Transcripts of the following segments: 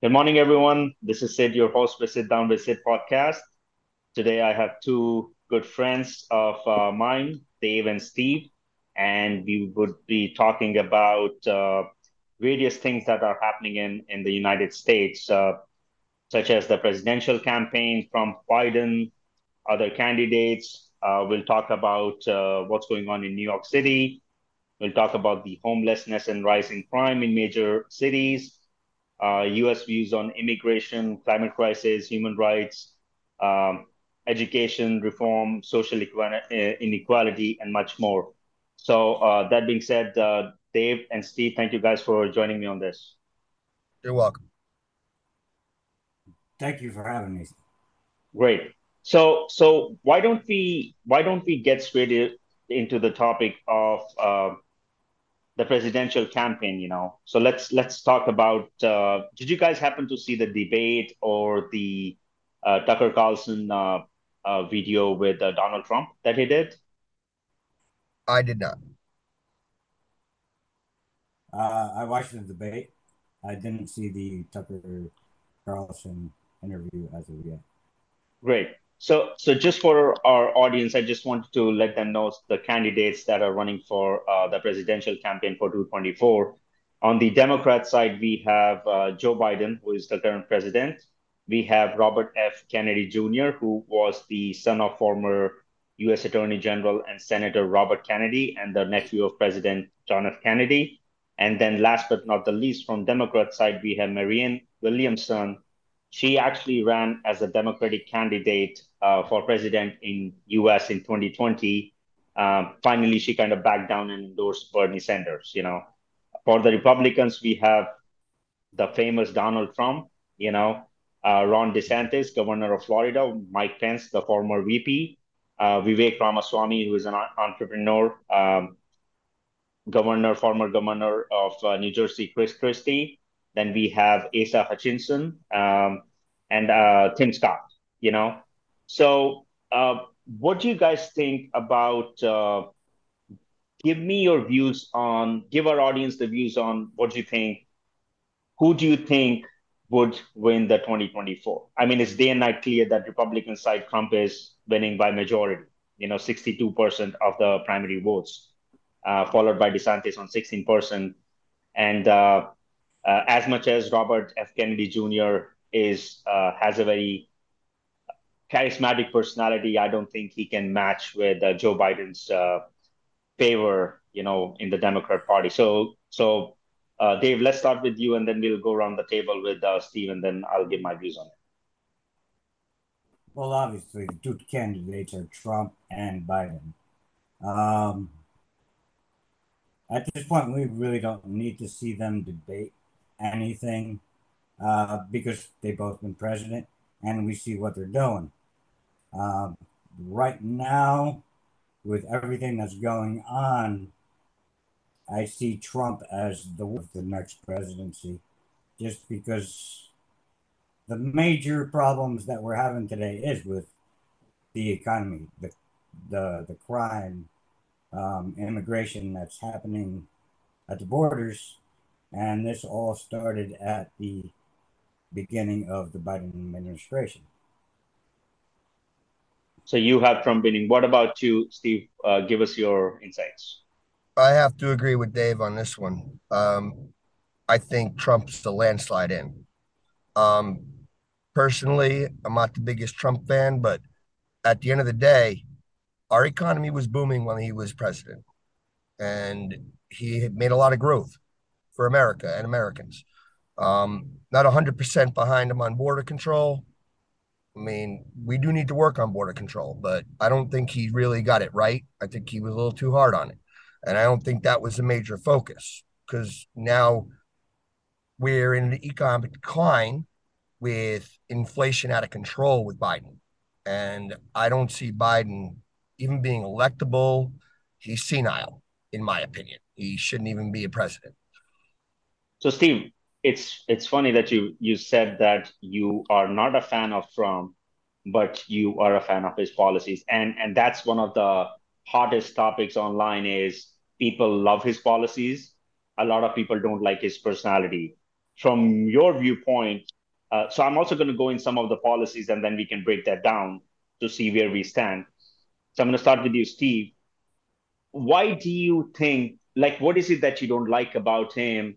Good morning, everyone. This is Sid, your host for Sit Down with Sid podcast. Today, I have two good friends of uh, mine, Dave and Steve, and we would be talking about uh, various things that are happening in, in the United States, uh, such as the presidential campaign from Biden, other candidates. Uh, we'll talk about uh, what's going on in New York City. We'll talk about the homelessness and rising crime in major cities US views on immigration, climate crisis, human rights, um, education reform, social inequality, and much more. So, uh, that being said, uh, Dave and Steve, thank you guys for joining me on this. You're welcome. Thank you for having me. Great. So, so why don't we why don't we get straight into the topic of uh, the presidential campaign you know? So let's let's talk about uh, did you guys happen to see the debate or the uh, tucker carlson uh, uh video with uh, donald trump that he did? I did not. Uh, i watched the debate. I didn't see the tucker carlson interview as of yet. Great so, so just for our audience, I just wanted to let them know the candidates that are running for uh, the presidential campaign for 224. On the Democrat side, we have uh, Joe Biden, who is the current president. We have Robert F. Kennedy Jr., who was the son of former U.S. Attorney General and Senator Robert Kennedy, and the nephew of President John F. Kennedy. And then, last but not the least, from Democrat side, we have Marianne Williamson, she actually ran as a Democratic candidate uh, for president in U.S. in 2020. Um, finally, she kind of backed down and endorsed Bernie Sanders. You know, for the Republicans, we have the famous Donald Trump. You know, uh, Ron DeSantis, governor of Florida, Mike Pence, the former VP, uh, Vivek Ramaswamy, who is an entrepreneur, um, governor, former governor of uh, New Jersey, Chris Christie, then we have Asa Hutchinson um, and uh, Tim Scott. You know, so uh, what do you guys think about? Uh, give me your views on. Give our audience the views on what do you think. Who do you think would win the 2024? I mean, it's day and night clear that Republican side Trump is winning by majority. You know, 62% of the primary votes, uh, followed by DeSantis on 16%. And uh, uh, as much as Robert F. Kennedy Jr. is uh, has a very charismatic personality, I don't think he can match with uh, Joe Biden's uh, favor, you know, in the Democrat Party. So, so uh, Dave, let's start with you, and then we'll go around the table with uh, Steve, and then I'll give my views on it. Well, obviously, the two candidates are Trump and Biden. Um, at this point, we really don't need to see them debate anything uh, because they've both been president and we see what they're doing. Uh, right now, with everything that's going on, I see Trump as the the next presidency, just because the major problems that we're having today is with the economy, the the the crime, um, immigration that's happening at the borders, and this all started at the beginning of the Biden administration. So you have Trump winning. What about you, Steve? Uh, give us your insights. I have to agree with Dave on this one. Um, I think Trump's the landslide in. Um, personally, I'm not the biggest Trump fan, but at the end of the day, our economy was booming when he was president, and he made a lot of growth for America and Americans. Um, not 100% behind him on border control. I mean, we do need to work on border control, but I don't think he really got it right. I think he was a little too hard on it. And I don't think that was a major focus because now we're in an economic decline with inflation out of control with Biden. And I don't see Biden even being electable. He's senile, in my opinion. He shouldn't even be a president. So, Steve, it's it's funny that you you said that you are not a fan of Trump, but you are a fan of his policies, and and that's one of the hottest topics online. Is people love his policies. A lot of people don't like his personality. from your viewpoint, uh, so I'm also going to go in some of the policies and then we can break that down to see where we stand. So I'm going to start with you, Steve. Why do you think, like, what is it that you don't like about him?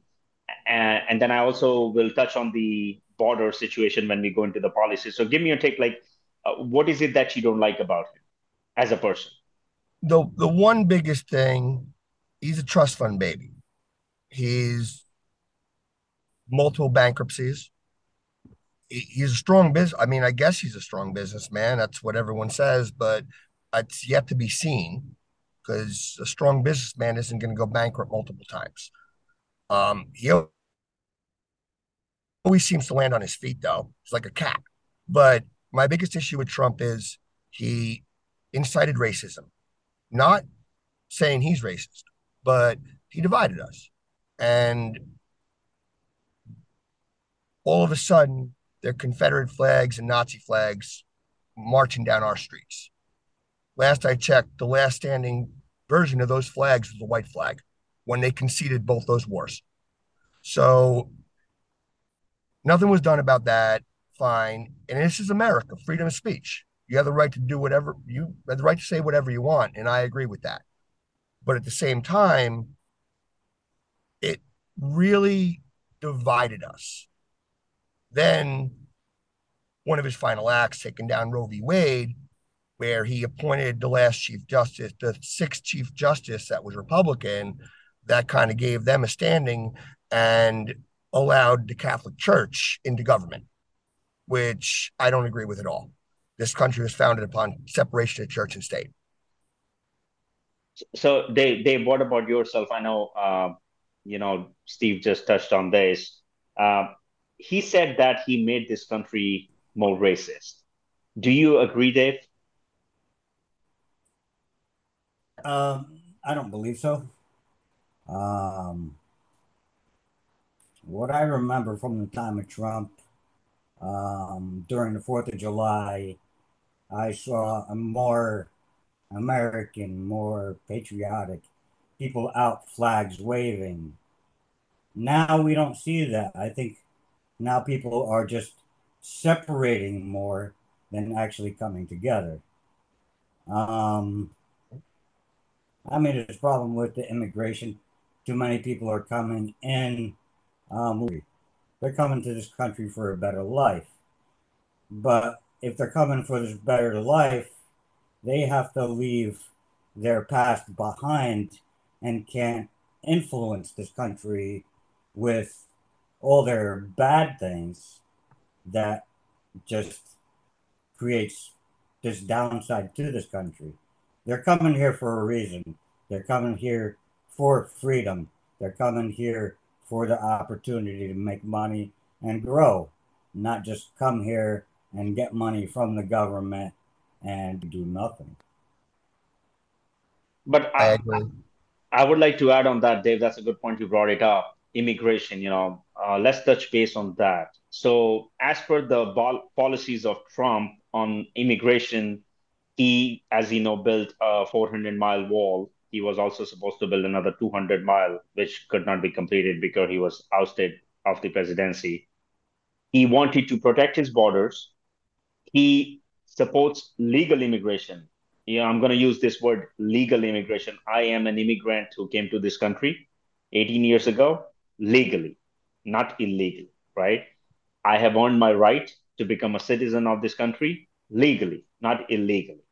And, and then I also will touch on the border situation when we go into the policy. So give me your take, like, uh, what is it that you don't like about him as a person? The the one biggest thing, he's a trust fund baby. He's multiple bankruptcies. he's a strong business. I mean, I guess he's a strong businessman. That's what everyone says, but it's yet to be seen because a strong businessman isn't going to go bankrupt multiple times. Um, he always seems to land on his feet, though. He's like a cat. But my biggest issue with Trump is he incited racism, not saying he's racist, but he divided us. And all of a sudden, they're Confederate flags and Nazi flags marching down our streets. Last I checked, the last standing version of those flags was the white flag when they conceded both those wars. So nothing was done about that. Fine. And this is America, freedom of speech. You have the right to do whatever you have the right to say whatever you want. And I agree with that. But at the same time, it really divided us. Then one of his final acts, taking down Roe v. Wade, where he appointed the last chief justice, the sixth chief justice that was Republican, that kind of gave them a standing and allowed the Catholic Church into government, which I don't agree with at all. This country was founded upon separation of church and state. So, Dave, Dave, what about yourself? I know, uh, you know, Steve just touched on this. Uh, he said that he made this country more racist. Do you agree, Dave? Um, I don't believe so. Um, what I remember from the time of Trump, um, during the Fourth of July, I saw a more American, more patriotic people out, flags waving. Now we don't see that. I think now people are just separating more than actually coming together. Um, I mean, there's a problem with the immigration. Too many people are coming in. Um, they're coming to this country for a better life. But if they're coming for this better life, they have to leave their past behind and can't influence this country with all their bad things that just creates this downside to this country. They're coming here for a reason. They're coming here for freedom. They're coming here for the opportunity to make money and grow, not just come here and get money from the government and do nothing. But I, I, I would like to add on that, Dave. That's a good point. You brought it up immigration, you know, uh, let's touch base on that. So, as per the bol- policies of Trump on immigration, he, as you know, built a 400 mile wall. He was also supposed to build another 200 mile, which could not be completed because he was ousted of the presidency. He wanted to protect his borders. He supports legal immigration. Yeah, I'm going to use this word legal immigration. I am an immigrant who came to this country 18 years ago legally, not illegally, right? I have earned my right to become a citizen of this country legally, not illegally.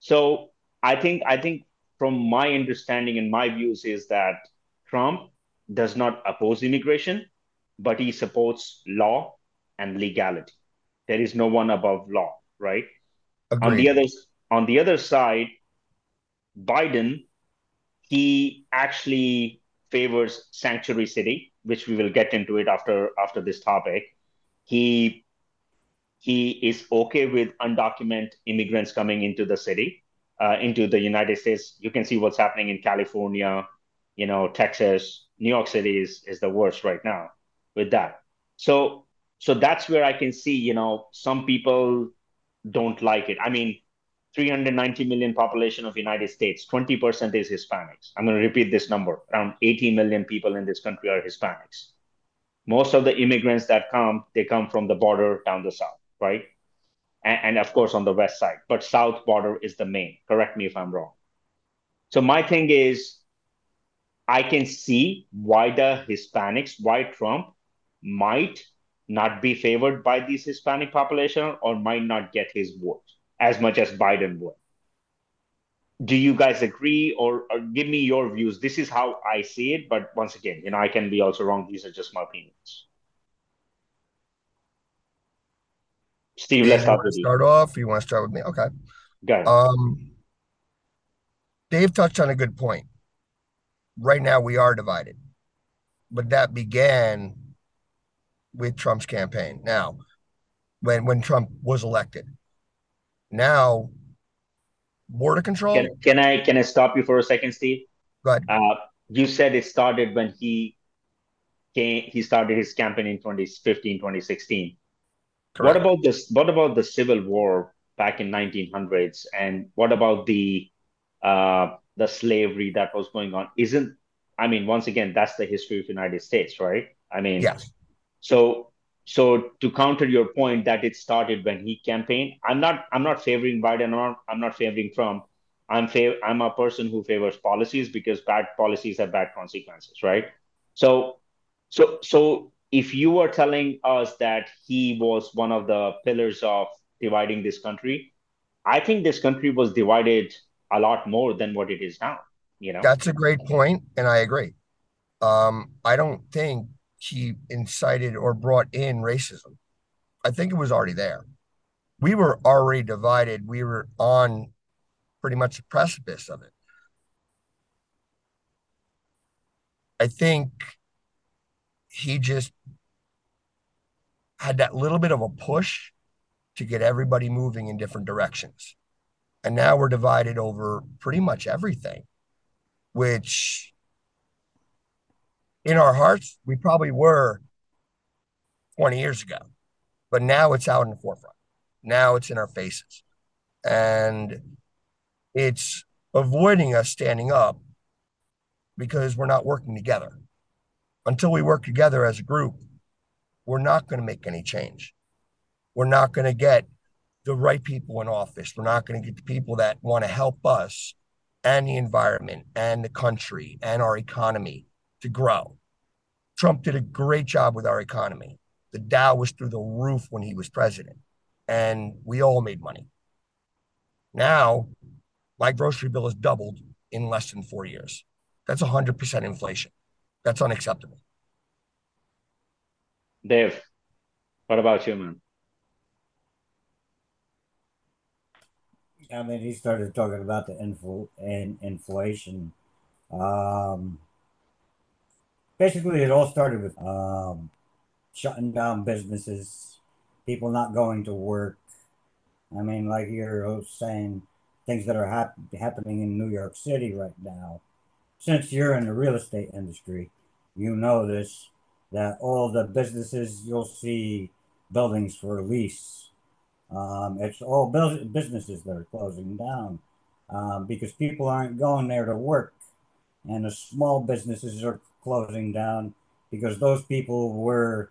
So I think I think from my understanding and my views is that Trump does not oppose immigration, but he supports law and legality. There is no one above law, right? Agreed. On the other on the other side, Biden, he actually favors sanctuary city, which we will get into it after after this topic. He he is okay with undocumented immigrants coming into the city, uh, into the United States. You can see what's happening in California, you know, Texas, New York City is is the worst right now with that. So so that's where I can see, you know, some people don't like it. I mean, 390 million population of United States, 20% is Hispanics. I'm going to repeat this number. Around 80 million people in this country are Hispanics. most of the immigrants that come, they come from the border down the south, right? And, and of course on the west side, but south border is the main. Correct me if I'm wrong. So my thing is, I can see why the Hispanics, why Trump might not be favored by this Hispanic population or might not get his vote as much as Biden would. Do you guys agree or, or, give me your views? This is how I see it, but once again, you know, I can be also wrong. These are just my opinions. Steve, let's start. Start off. You want to start with me? Okay. Go ahead. Um, Dave touched on a good point. Right now, we are divided, but that began with Trump's campaign. Now, when when Trump was elected, now border control. Can, can I can I stop you for a second, Steve? Go ahead. Uh, you said it started when he came. He started his campaign in 2015, 2016. Correct. What about this? What about the Civil War back in 1900s? And what about the uh, the slavery that was going on? Isn't I mean, once again, that's the history of United States, right? I mean, yes. So so to counter your point that it started when he campaigned, I'm not I'm not favoring Biden. I'm not, I'm not favoring Trump. I'm fav- I'm a person who favors policies because bad policies have bad consequences, right? So so so if you were telling us that he was one of the pillars of dividing this country, I think this country was divided a lot more than what it is now. You know, that's a great point, and I agree. Um, I don't think he incited or brought in racism. I think it was already there. We were already divided. We were on pretty much the precipice of it. I think he just had that little bit of a push to get everybody moving in different directions. And now we're divided over pretty much everything, which in our hearts, we probably were 20 years ago, but now it's out in the forefront. Now it's in our faces. And it's avoiding us standing up because we're not working together. Until we work together as a group, we're not going to make any change. We're not going to get the right people in office. We're not going to get the people that want to help us and the environment and the country and our economy to grow. Trump did a great job with our economy. The Dow was through the roof when he was president, and we all made money. Now, my grocery bill has doubled in less than four years. That's 100% inflation. That's unacceptable. Dave, what about you, man? I mean, he started talking about the infl- and inflation. Um, basically, it all started with um, shutting down businesses, people not going to work. I mean, like you're saying, things that are hap- happening in New York City right now. Since you're in the real estate industry, you know this that all the businesses you'll see buildings for lease. Um, it's all businesses that are closing down um, because people aren't going there to work, and the small businesses are closing down because those people were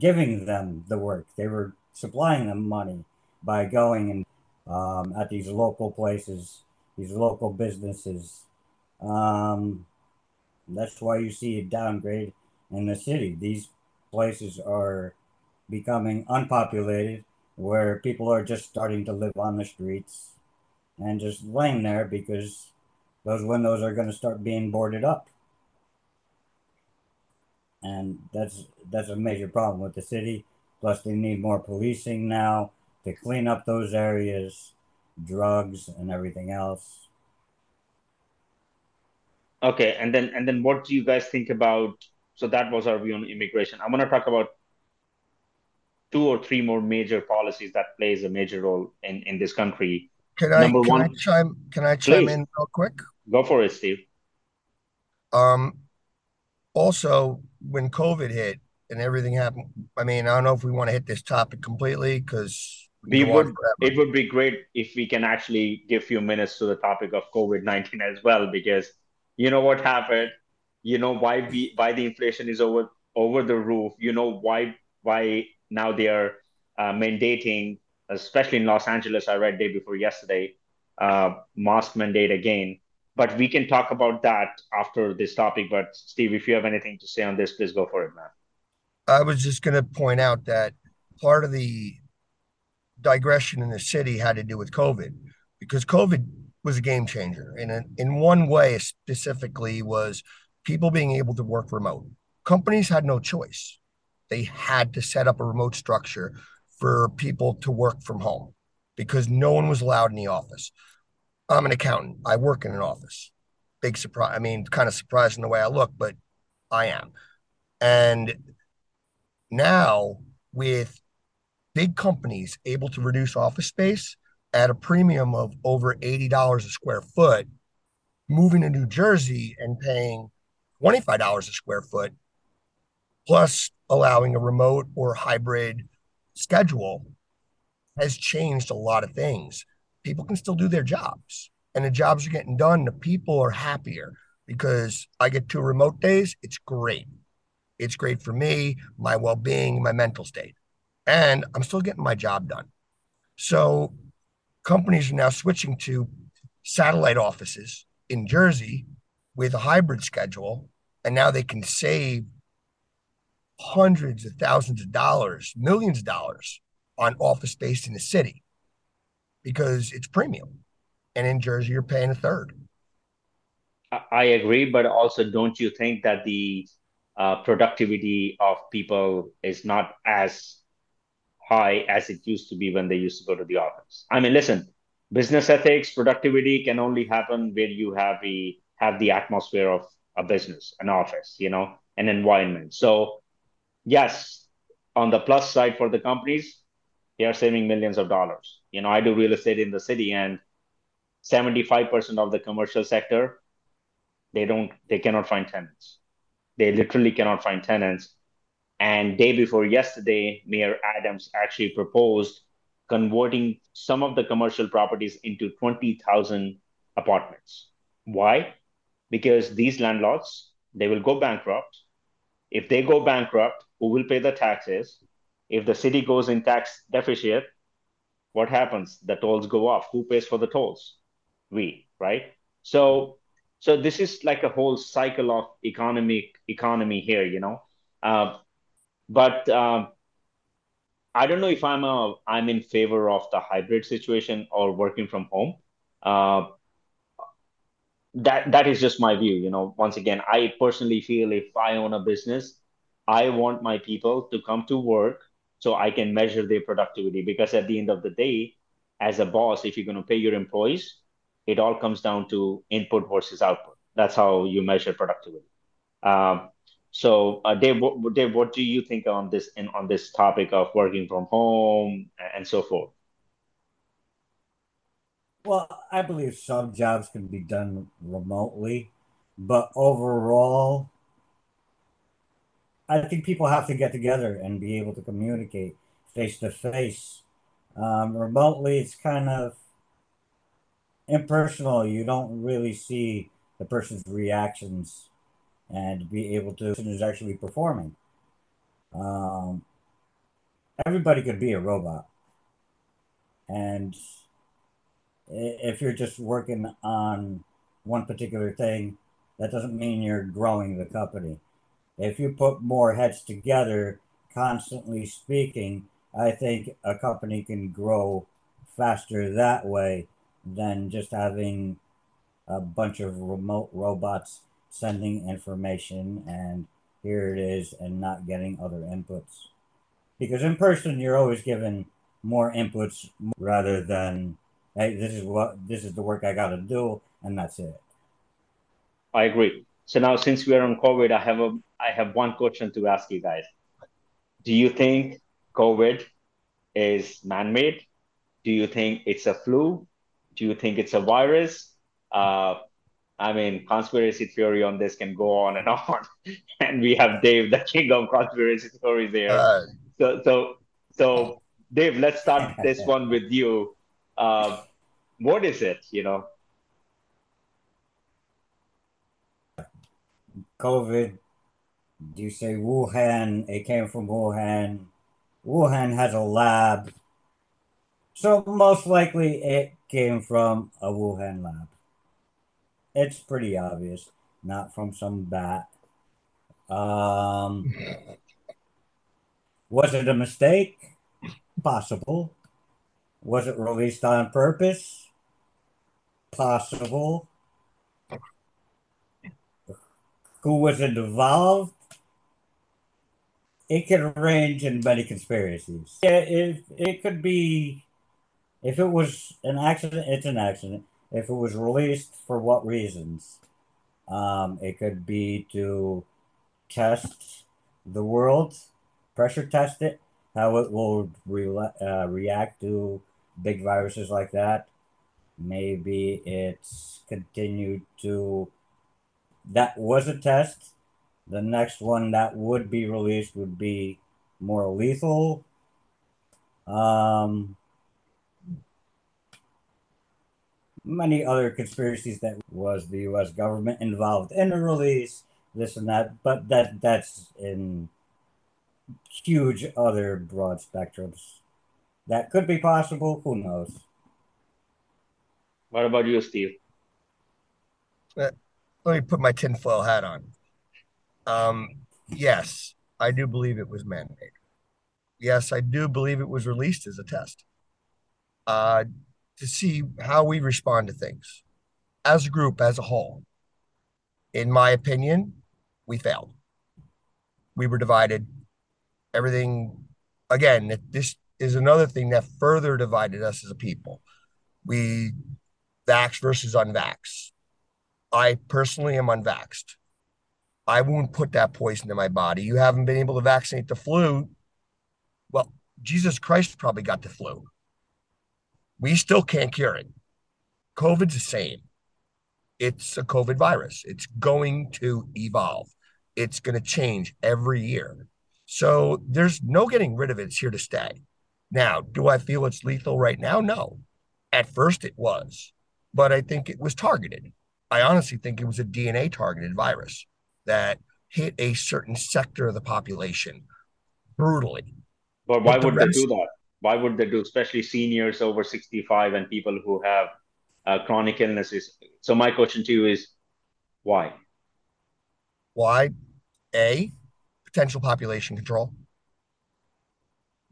giving them the work. They were supplying them money by going and um, at these local places, these local businesses. Um, that's why you see a downgrade in the city. These places are becoming unpopulated, where people are just starting to live on the streets and just laying there because those windows are going to start being boarded up and that's that's a major problem with the city. Plus, they need more policing now to clean up those areas, drugs and everything else. Okay, and then and then what do you guys think about? So that was our view on immigration. I want to talk about two or three more major policies that plays a major role in in this country. Can I Number can one, I chime can I chime please. in real quick? Go for it, Steve. Um, also when COVID hit and everything happened, I mean, I don't know if we want to hit this topic completely because we would. It would be great if we can actually give a few minutes to the topic of COVID nineteen as well, because you know what happened. You know why we why the inflation is over over the roof. You know why why now they are uh, mandating, especially in Los Angeles. I read day before yesterday, uh, mask mandate again. But we can talk about that after this topic. But Steve, if you have anything to say on this, please go for it, man. I was just going to point out that part of the digression in the city had to do with COVID because COVID was a game changer. And in one way, specifically, was people being able to work remote. Companies had no choice. They had to set up a remote structure for people to work from home because no one was allowed in the office. I'm an accountant. I work in an office. Big surprise. I mean, kind of surprising the way I look, but I am. And now with big companies able to reduce office space at a premium of over $80 a square foot, moving to New Jersey and paying $25 a square foot, plus allowing a remote or hybrid schedule, has changed a lot of things. People can still do their jobs, and the jobs are getting done. The people are happier because I get two remote days. It's great. It's great for me, my well being, my mental state. And I'm still getting my job done. So companies are now switching to satellite offices in Jersey with a hybrid schedule. And now they can save hundreds of thousands of dollars, millions of dollars on office space in the city because it's premium. And in Jersey, you're paying a third. I agree, but also don't you think that the uh, productivity of people is not as high as it used to be when they used to go to the office. I mean, listen, business ethics, productivity can only happen where you have a have the atmosphere of a business, an office, you know, an environment. So, yes, on the plus side for the companies, they are saving millions of dollars. You know, I do real estate in the city, and seventy-five percent of the commercial sector, they don't, they cannot find tenants. They literally cannot find tenants and day before yesterday, Mayor Adams actually proposed converting some of the commercial properties into 20,000 apartments. Why? Because these landlords, they will go bankrupt. If they go bankrupt, who will pay the taxes? If the city goes in tax deficit, what happens? The tolls go off. Who pays for the tolls? We, right? So, so this is like a whole cycle of economic economy here, you know. Uh, but um, I don't know if I'm a I'm in favor of the hybrid situation or working from home. Uh, that that is just my view. You know, once again, I personally feel if I own a business, I want my people to come to work so I can measure their productivity. Because at the end of the day, as a boss, if you're going to pay your employees, it all comes down to input versus output. That's how you measure productivity. Um, so, uh, Dave, what, Dave, what do you think on this on this topic of working from home and so forth? Well, I believe some jobs can be done remotely, but overall, I think people have to get together and be able to communicate face to face. Remotely, it's kind of impersonal. You don't really see the person's reactions and be able to is actually performing. Um, everybody could be a robot, and if you're just working on one particular thing, that doesn't mean you're growing the company. If you put more heads together, constantly speaking, I think a company can grow faster that way than just having a bunch of remote robots sending information and here it is and not getting other inputs. Because in person, you're always given more inputs rather than, hey, this is what this is the work I got to do, and that's it. I agree. So now, since we are on COVID, I have a I have one question to ask you guys. Do you think COVID is man-made? Do you think it's a flu? Do you think it's a virus? Uh, I mean, conspiracy theory on this can go on and on. and we have Dave, the king of conspiracy theories there. Uh, so, so, so, Dave, let's start this one with you. Uh, what is it? You know, COVID Do you say Wuhan? It came from Wuhan. Wuhan has a lab. So most likely it came from a Wuhan lab. It's pretty obvious, not from some bat. Um, was it a mistake? Possible. Was it released on purpose? Possible. Who was involved? It could range in many conspiracies. Yeah, if it could be, if it was an accident, it's an accident. If it was released for what reasons? Um, it could be to test the world, pressure test it, how it will re- uh, react to big viruses like that. Maybe it's continued to. That was a test. The next one that would be released would be more lethal. Um, many other conspiracies that was the U.S. government involved in the release, this and that, but that that's in huge other broad spectrums. That could be possible. Who knows? What about you, Steve? Let me put my tinfoil hat on. Um, yes, I do believe it was man-made. Yes, I do believe it was released as a test uh, to see how we respond to things as a group, as a whole. In my opinion, we failed. We were divided. Everything, again, this is another thing that further divided us as a people. We vax versus unvax. I personally am unvaxxed. I won't put that poison in my body. You haven't been able to vaccinate the flu. Well, Jesus Christ probably got the flu. We still can't cure it. COVID's the same. It's a COVID virus. It's going to evolve. It's going to change every year. So there's no getting rid of it. It's here to stay. Now, do I feel it's lethal right now? No. At first it was, but I think it was targeted. I honestly think it was a DNA targeted virus that hit a certain sector of the population brutally. But why but would rest, they do that? Why would they do, especially seniors over 65 and people who have uh, chronic illnesses? So my question to you is, why? Why? A, potential population control.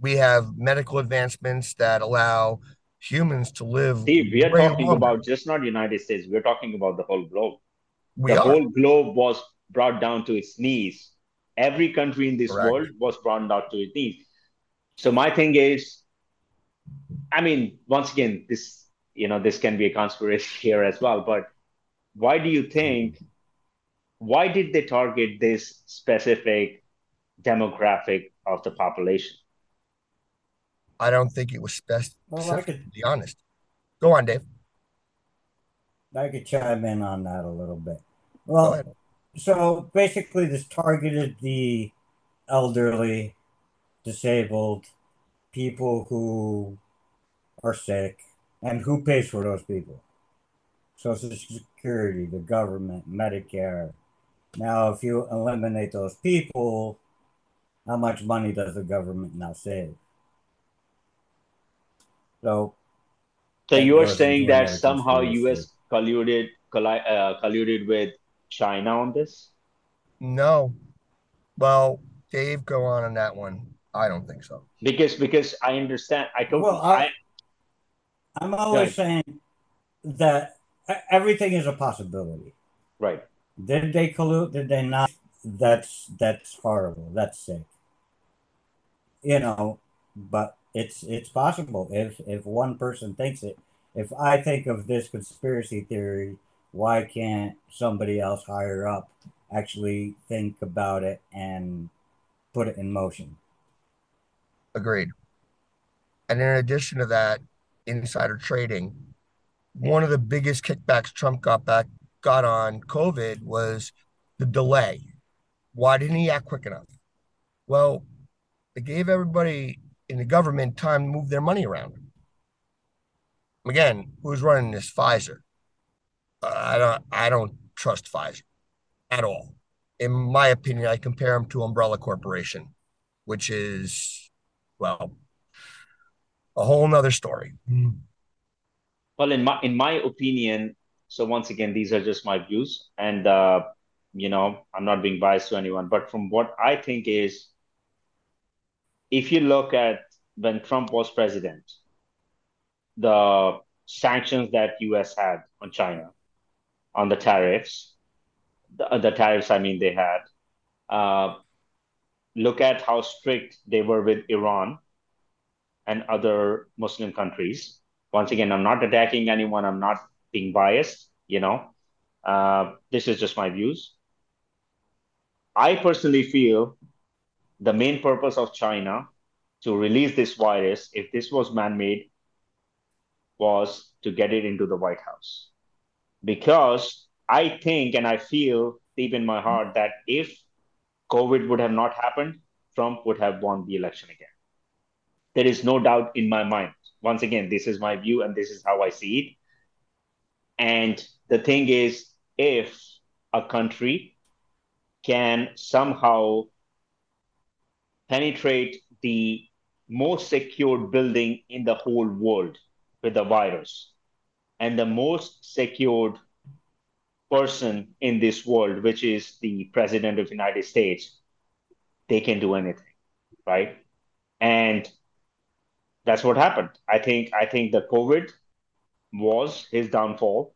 We have medical advancements that allow humans to live. Steve, we are talking longer. about just not United States. We're talking about the whole globe. We the are. whole globe was brought down to its knees. Every country in this Correct. world was brought down to its knees. So my thing is, I mean, once again, this you know this can be a conspiracy here as well. But why do you think? Why did they target this specific demographic of the population? I don't think it was specific. Well, I could, to be honest. Go on, Dave. I could chime in on that a little bit. Well, so basically, this targeted the elderly, disabled, people who are sick, and who pays for those people? Social Security, the government, Medicare. Now, if you eliminate those people, how much money does the government now save? So, so you are saying that somehow U.S. colluded uh, colluded with China on this? No. Well, Dave, go on on that one. I don't think so. Because because I understand. I don't. Well, I, I I'm always saying that everything is a possibility. Right. Did they collude? Did they not? That's that's horrible. That's sick. You know, but it's it's possible if if one person thinks it. If I think of this conspiracy theory, why can't somebody else higher up actually think about it and put it in motion? Agreed. And in addition to that, insider trading, one of the biggest kickbacks Trump got back got on COVID was the delay. Why didn't he act quick enough? Well, it gave everybody in the government time to move their money around. Again, who's running this? Pfizer. I don't. I don't trust Pfizer at all. in my opinion, I compare them to Umbrella Corporation, which is, well, a whole nother story. Well, in my in my opinion, so once again, these are just my views, and uh, you know, I'm not being biased to anyone, but from what I think is, if you look at when Trump was president, the sanctions that U.S. had on China, on the tariffs, the, the tariffs I mean they had. Uh, look at how strict they were with Iran and other Muslim countries. Once again, I'm not attacking anyone. I'm not being biased. You know, uh, this is just my views. I personally feel the main purpose of China to release this virus, if this was man-made, was to get it into the White House. Because I think and I feel deep in my heart that if COVID would have not happened, Trump would have won the election again. There is no doubt in my mind. Once again, this is my view and this is how I see it. And the thing is, if a country can somehow penetrate the most secured building in the whole world with the virus and the most secured person in this world, which is the president of the United States, they can do anything, right? And that's what happened. I think I think the COVID was his downfall.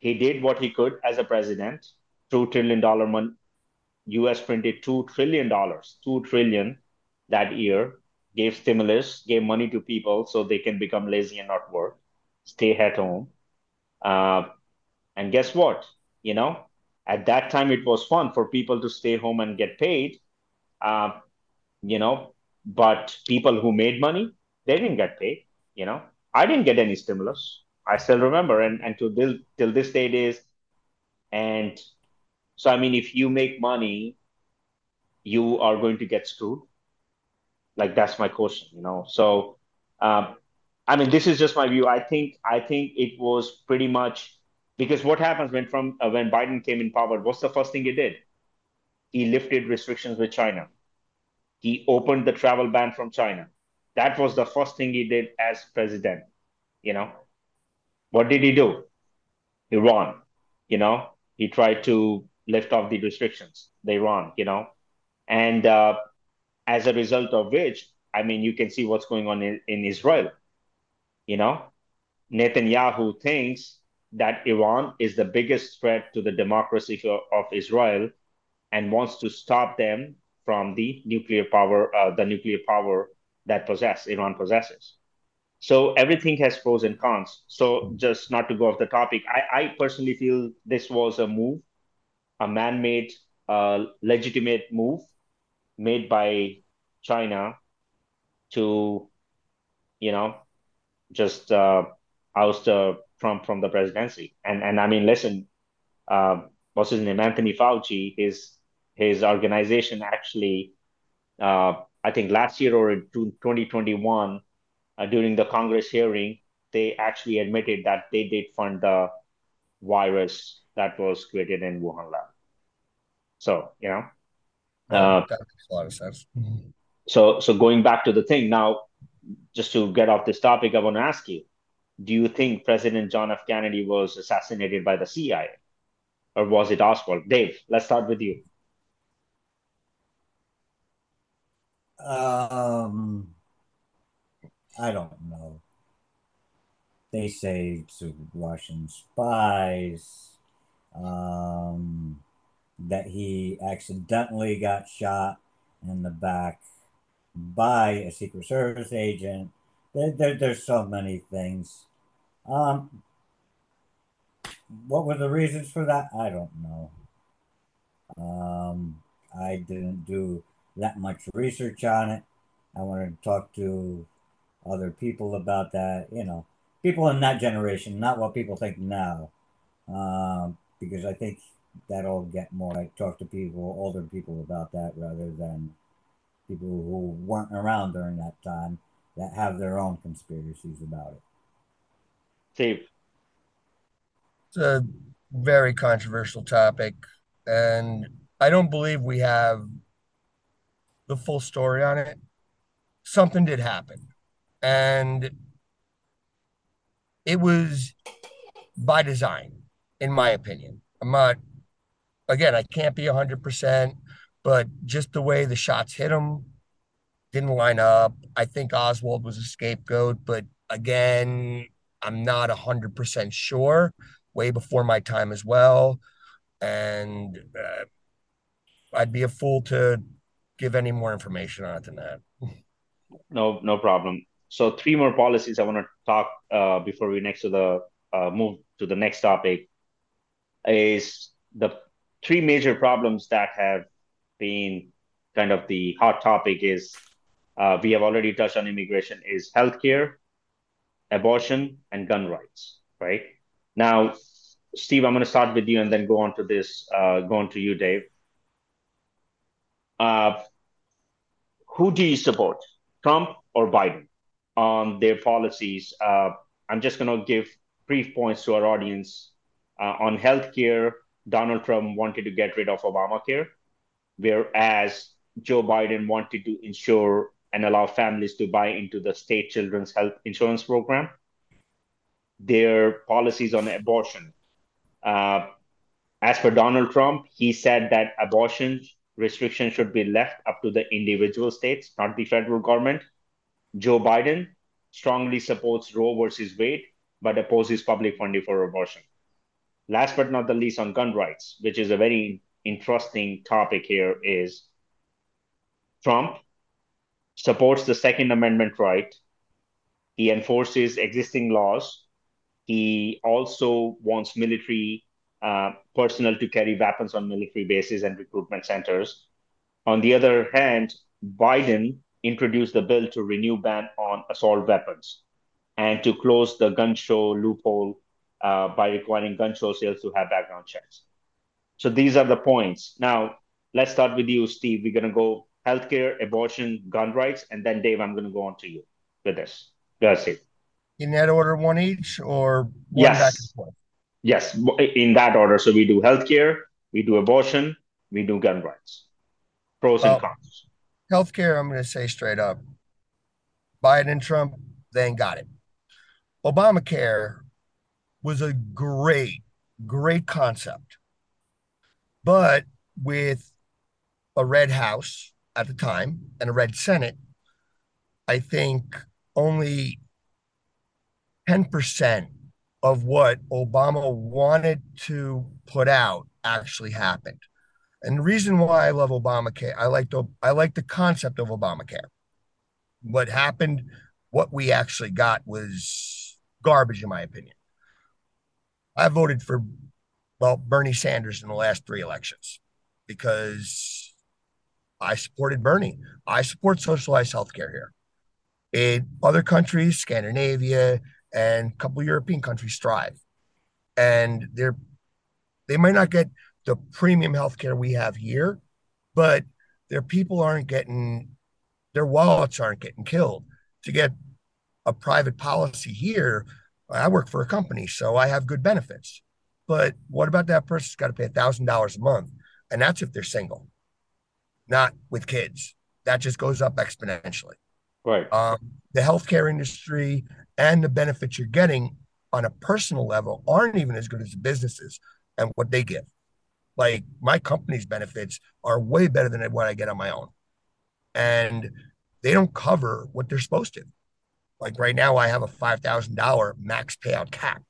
He did what he could as a president. Two trillion dollar money. U.S. printed two trillion dollars, two trillion that year. Gave stimulus, gave money to people so they can become lazy and not work, stay at home. Uh, and guess what? You know, at that time it was fun for people to stay home and get paid. Uh, you know, but people who made money, they didn't get paid. You know, I didn't get any stimulus. I still remember, and and to till till this day it is. And so, I mean, if you make money, you are going to get screwed. Like that's my question, you know. So, um, I mean, this is just my view. I think I think it was pretty much because what happens when from uh, when Biden came in power? What's the first thing he did? He lifted restrictions with China. He opened the travel ban from China. That was the first thing he did as president. You know, what did he do? Iran. You know, he tried to lift off the restrictions. The Iran. You know, and uh, as a result of which, I mean, you can see what's going on in, in Israel. You know, Netanyahu thinks that Iran is the biggest threat to the democracy of Israel and wants to stop them from the nuclear power, uh, the nuclear power that possess Iran possesses. So everything has pros and cons. So just not to go off the topic, I, I personally feel this was a move, a man-made, uh, legitimate move made by China to, you know, just uh, oust uh, Trump from the presidency. And and I mean, listen, uh, what's his name? Anthony Fauci. His his organization actually, uh, I think last year or in 2021, uh, during the Congress hearing, they actually admitted that they did fund the virus that was created in Wuhan lab. So you know, uh, that makes a lot of sense. So so going back to the thing now, just to get off this topic, I want to ask you do you think President John F. Kennedy was assassinated by the CIA? Or was it Oswald? Dave, let's start with you. Um, I don't know. They say it's Russian spies. Um, that he accidentally got shot in the back by a Secret Service agent there, there, there's so many things. Um, what were the reasons for that? I don't know. Um, I didn't do that much research on it. I wanted to talk to other people about that. You know, people in that generation, not what people think now, um, because I think that'll get more like talk to people, older people about that rather than people who weren't around during that time that have their own conspiracies about it. Steve. It's a very controversial topic. And I don't believe we have the full story on it. Something did happen. And it was by design, in my opinion. I'm not, again, I can't be 100%, but just the way the shots hit him didn't line up. I think Oswald was a scapegoat, but again, I'm not 100% sure. Way before my time as well. And uh, I'd be a fool to give any more information on it than that. No, no problem. So three more policies I want to talk uh, before we next to the uh, move to the next topic is the three major problems that have been kind of the hot topic is we have already touched on immigration is healthcare, abortion, and gun rights. Right now, Steve, I'm going to start with you and then go on to this. Uh, go on to you, Dave. Uh, who do you support, Trump or Biden, on their policies? Uh, I'm just going to give brief points to our audience. Uh, on healthcare, Donald Trump wanted to get rid of Obamacare, whereas Joe Biden wanted to ensure and allow families to buy into the state children's health insurance program. Their policies on abortion. Uh, as for Donald Trump, he said that abortion restrictions should be left up to the individual states, not the federal government. Joe Biden strongly supports Roe versus Wade, but opposes public funding for abortion. Last but not the least, on gun rights, which is a very interesting topic here, is Trump supports the Second Amendment right. He enforces existing laws. He also wants military uh, personnel to carry weapons on military bases and recruitment centers. On the other hand, Biden introduced the bill to renew ban on assault weapons and to close the gun show loophole uh, by requiring gun show sales to have background checks. So these are the points. Now, let's start with you, Steve. We're going to go healthcare, abortion, gun rights, and then Dave, I'm going to go on to you with this. Go ahead, Steve. In that order, one each, or yes, yes, in that order. So we do healthcare, we do abortion, we do gun rights. Pros well, and cons. Healthcare, I'm going to say straight up, Biden and Trump, they ain't got it. Obamacare was a great, great concept, but with a red house at the time and a red Senate, I think only 10% of what Obama wanted to put out actually happened. And the reason why I love Obamacare, I like the I like the concept of Obamacare. What happened, what we actually got was garbage, in my opinion. I voted for well Bernie Sanders in the last three elections because I supported Bernie. I support socialized healthcare here. In other countries, Scandinavia and a couple European countries thrive. And they're they might not get the premium healthcare we have here, but their people aren't getting their wallets aren't getting killed. To get a private policy here, I work for a company, so I have good benefits. But what about that person's got to pay a thousand dollars a month? And that's if they're single not with kids. That just goes up exponentially. Right. Um, the healthcare industry and the benefits you're getting on a personal level aren't even as good as the businesses and what they give. Like my company's benefits are way better than what I get on my own. And they don't cover what they're supposed to. Like right now, I have a $5,000 max payout cap.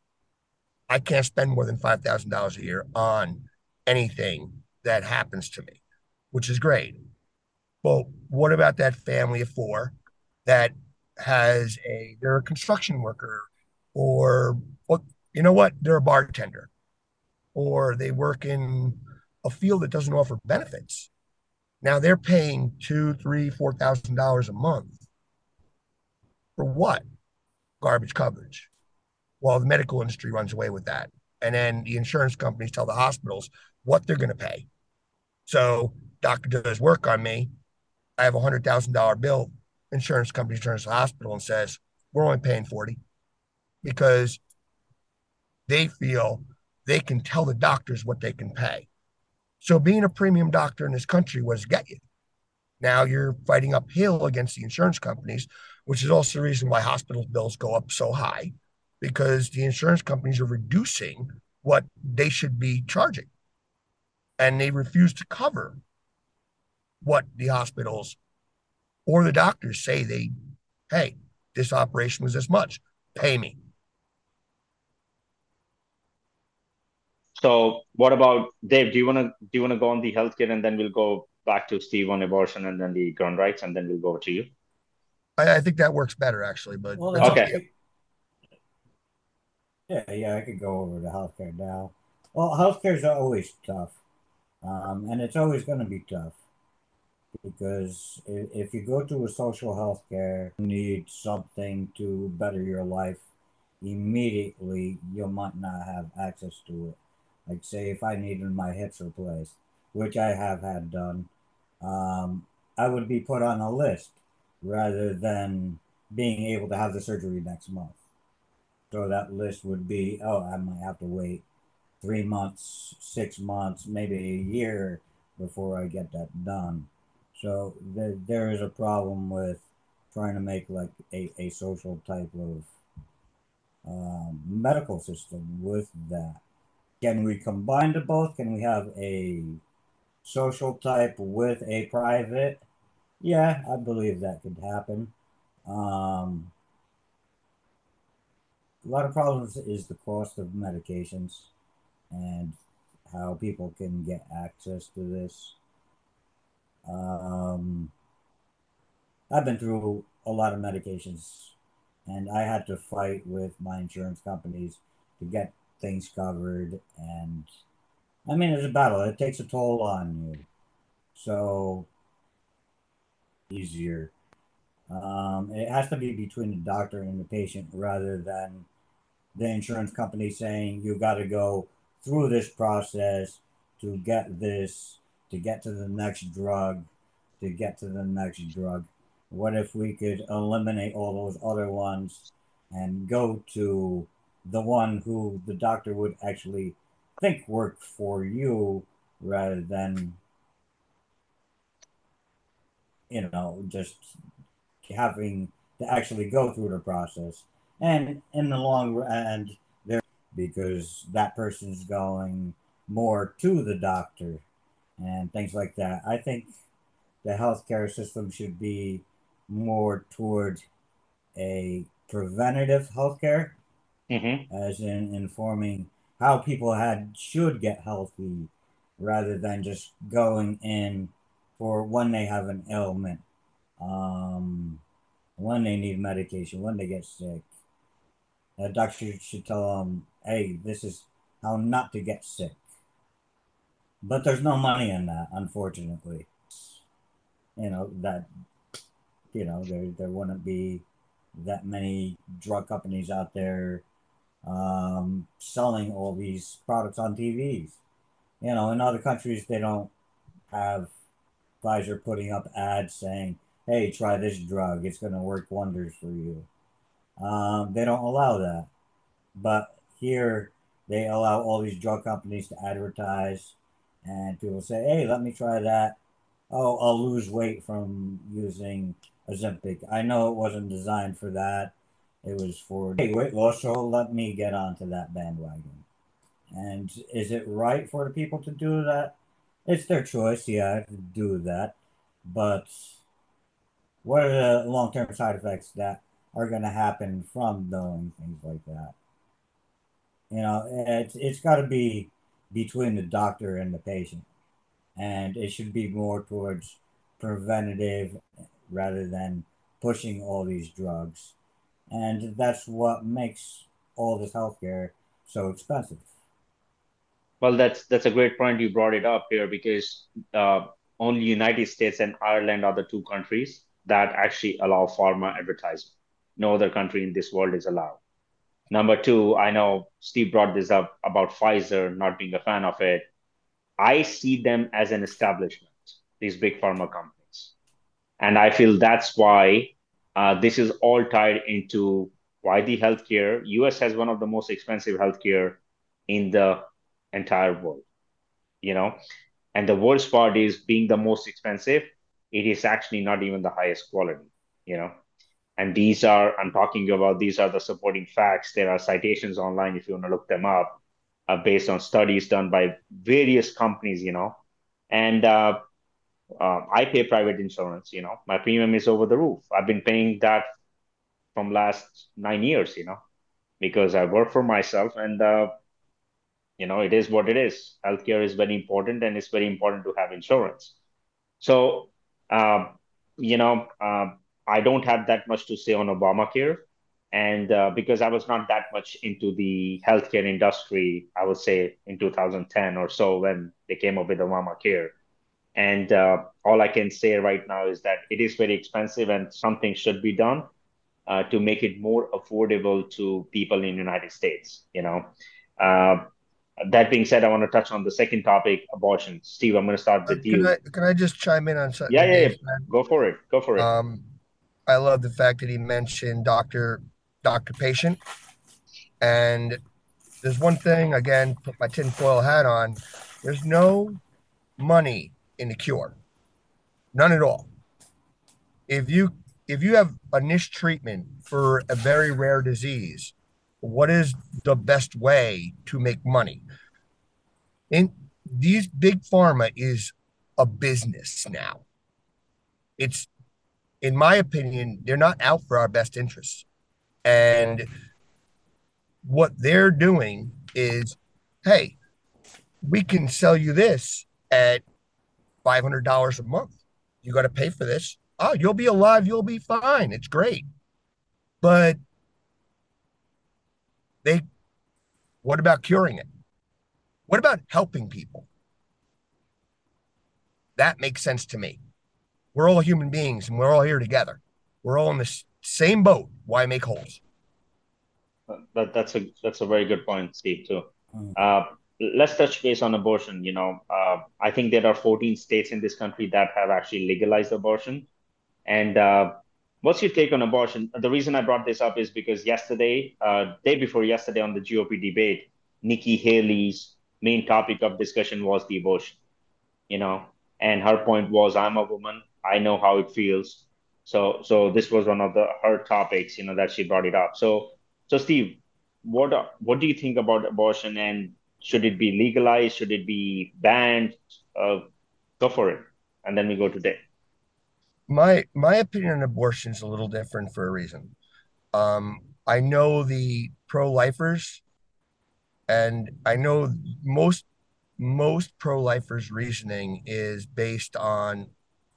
I can't spend more than $5,000 a year on anything that happens to me which is great. Well, what about that family of four that has a they're a construction worker or well, you know what? They're a bartender or they work in a field that doesn't offer benefits. Now they're paying two, three, four thousand dollars a month for what? Garbage coverage. Well, the medical industry runs away with that. And then the insurance companies tell the hospitals what they're going to pay. So doctor does work on me, I have a hundred thousand dollar bill. Insurance company turns to the hospital and says, "We're only paying forty because they feel they can tell the doctors what they can pay. So being a premium doctor in this country was get you. Now you're fighting uphill against the insurance companies, which is also the reason why hospital bills go up so high, because the insurance companies are reducing what they should be charging. And they refuse to cover what the hospitals or the doctors say they, hey, this operation was this much, pay me. So what about Dave? Do you wanna do you wanna go on the healthcare and then we'll go back to Steve on abortion and then the gun rights and then we'll go to you? I, I think that works better actually, but Well, that's Okay. Yeah, yeah, I could go over to healthcare now. Well, healthcare's always tough, um, and it's always going to be tough because if, you go to a social healthcare, you need something to better your life. Immediately, you might not have access to it. Like, say, if I needed my hips replaced, which I have had done, um, I would be put on a list rather than being able to have the surgery next month. So that list would be, oh, I might have to wait three months, six months, maybe a year before I get that done. So there, there is a problem with trying to make like a, a social type of um, medical system with that. Can we combine the both? Can we have a social type with a private? Yeah, I believe that could happen. Um, a lot of problems is the cost of medications and how people can get access to this. Um, I've been through a lot of medications and I had to fight with my insurance companies to get things covered. And I mean, it's a battle, it takes a toll on you. So, easier. Um, it has to be between the doctor and the patient rather than the insurance company saying you got to go through this process to get this, to get to the next drug, to get to the next drug. What if we could eliminate all those other ones and go to the one who the doctor would actually think worked for you rather than, you know, just having to actually go through the process and in the long run there because that person's going more to the doctor and things like that i think the healthcare system should be more toward a preventative healthcare Mm-hmm. as in informing how people had should get healthy rather than just going in for when they have an ailment um, when they need medication when they get sick a doctor should tell them, hey, this is how not to get sick. But there's no money in that, unfortunately. You know, that, you know, there, there wouldn't be that many drug companies out there um, selling all these products on TVs. You know, in other countries, they don't have Pfizer putting up ads saying, hey, try this drug, it's going to work wonders for you. Um, they don't allow that. But here, they allow all these drug companies to advertise, and people say, hey, let me try that. Oh, I'll lose weight from using Ozempic. I know it wasn't designed for that. It was for hey, weight loss, so let me get onto that bandwagon. And is it right for the people to do that? It's their choice, yeah, to do that. But what are the long term side effects that are going to happen from doing things like that? You know, it's, it's got to be between the doctor and the patient. And it should be more towards preventative rather than pushing all these drugs. And that's what makes all this healthcare so expensive. Well, that's that's a great point you brought it up here because uh, only United States and Ireland are the two countries that actually allow pharma advertising. No other country in this world is allowed. Number two, I know Steve brought this up about Pfizer not being a fan of it. I see them as an establishment, these big pharma companies. And I feel that's why uh, this is all tied into why the healthcare, US has one of the most expensive healthcare in the entire world, you know? And the worst part is being the most expensive, it is actually not even the highest quality, you know. And these are, I'm talking about, these are the supporting facts. There are citations online if you want to look them up, uh, based on studies done by various companies, you know. And uh, uh, I pay private insurance, you know, my premium is over the roof. I've been paying that from last nine years, you know, because I work for myself and, uh, you know, it is what it is. Healthcare is very important and it's very important to have insurance. So, uh, you know, uh, I don't have that much to say on Obamacare. And uh, because I was not that much into the healthcare industry, I would say in 2010 or so when they came up with Obamacare. And uh, all I can say right now is that it is very expensive and something should be done uh, to make it more affordable to people in the United States. You know, uh, that being said, I want to touch on the second topic, abortion. Steve, I'm going to start with can you. I, can I just chime in on something? Yeah, yeah, yeah. Go for it. Go for it. Um, I love the fact that he mentioned doctor, doctor patient. And there's one thing, again, put my tinfoil hat on. There's no money in the cure. None at all. If you if you have a niche treatment for a very rare disease, what is the best way to make money? In these big pharma is a business now. It's in my opinion, they're not out for our best interests. And what they're doing is, hey, we can sell you this at $500 a month. You got to pay for this. Oh, you'll be alive. You'll be fine. It's great. But they, what about curing it? What about helping people? That makes sense to me. We're all human beings and we're all here together. We're all in the same boat. Why make holes? That, that's a that's a very good point, Steve. Too. Mm. Uh, let's touch base on abortion. You know, uh, I think there are 14 states in this country that have actually legalized abortion. And uh, what's your take on abortion? The reason I brought this up is because yesterday, uh, day before yesterday, on the GOP debate, Nikki Haley's main topic of discussion was the abortion. You know, and her point was, "I'm a woman. I know how it feels." So, so this was one of the her topics. You know, that she brought it up. So, so Steve, what what do you think about abortion and should it be legalized? Should it be banned? Uh, go for it, and then we go to Dave. My my opinion on abortion is a little different for a reason. Um, I know the pro-lifers, and I know most most pro-lifers' reasoning is based on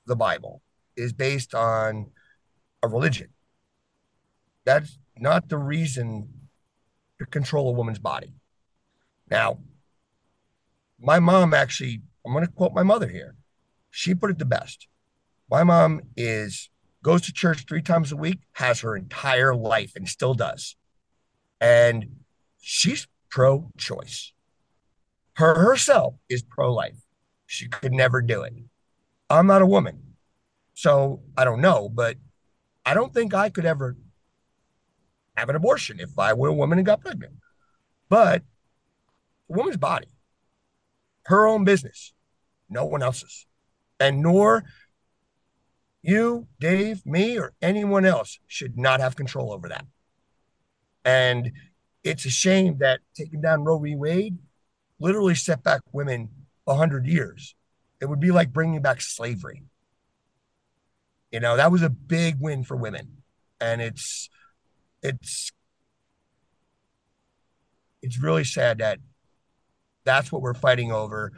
the Bible, is based on a religion. That's not the reason to control a woman's body. Now, my mom actually, I'm going to quote my mother here. She put it the best. My mom is goes to church three times a week, has her entire life and still does. And she's pro choice. Her herself is pro life. She could never do it. I'm not a woman. So I don't know, but I don't think I could ever have an abortion if I were a woman and got pregnant. But a woman's body, her own business, no one else's. And nor you, Dave, me, or anyone else should not have control over that. And it's a shame that taking down Roe v. Wade literally set back women 100 years. It would be like bringing back slavery. You know, that was a big win for women. And it's, it's, it's really sad that that's what we're fighting over.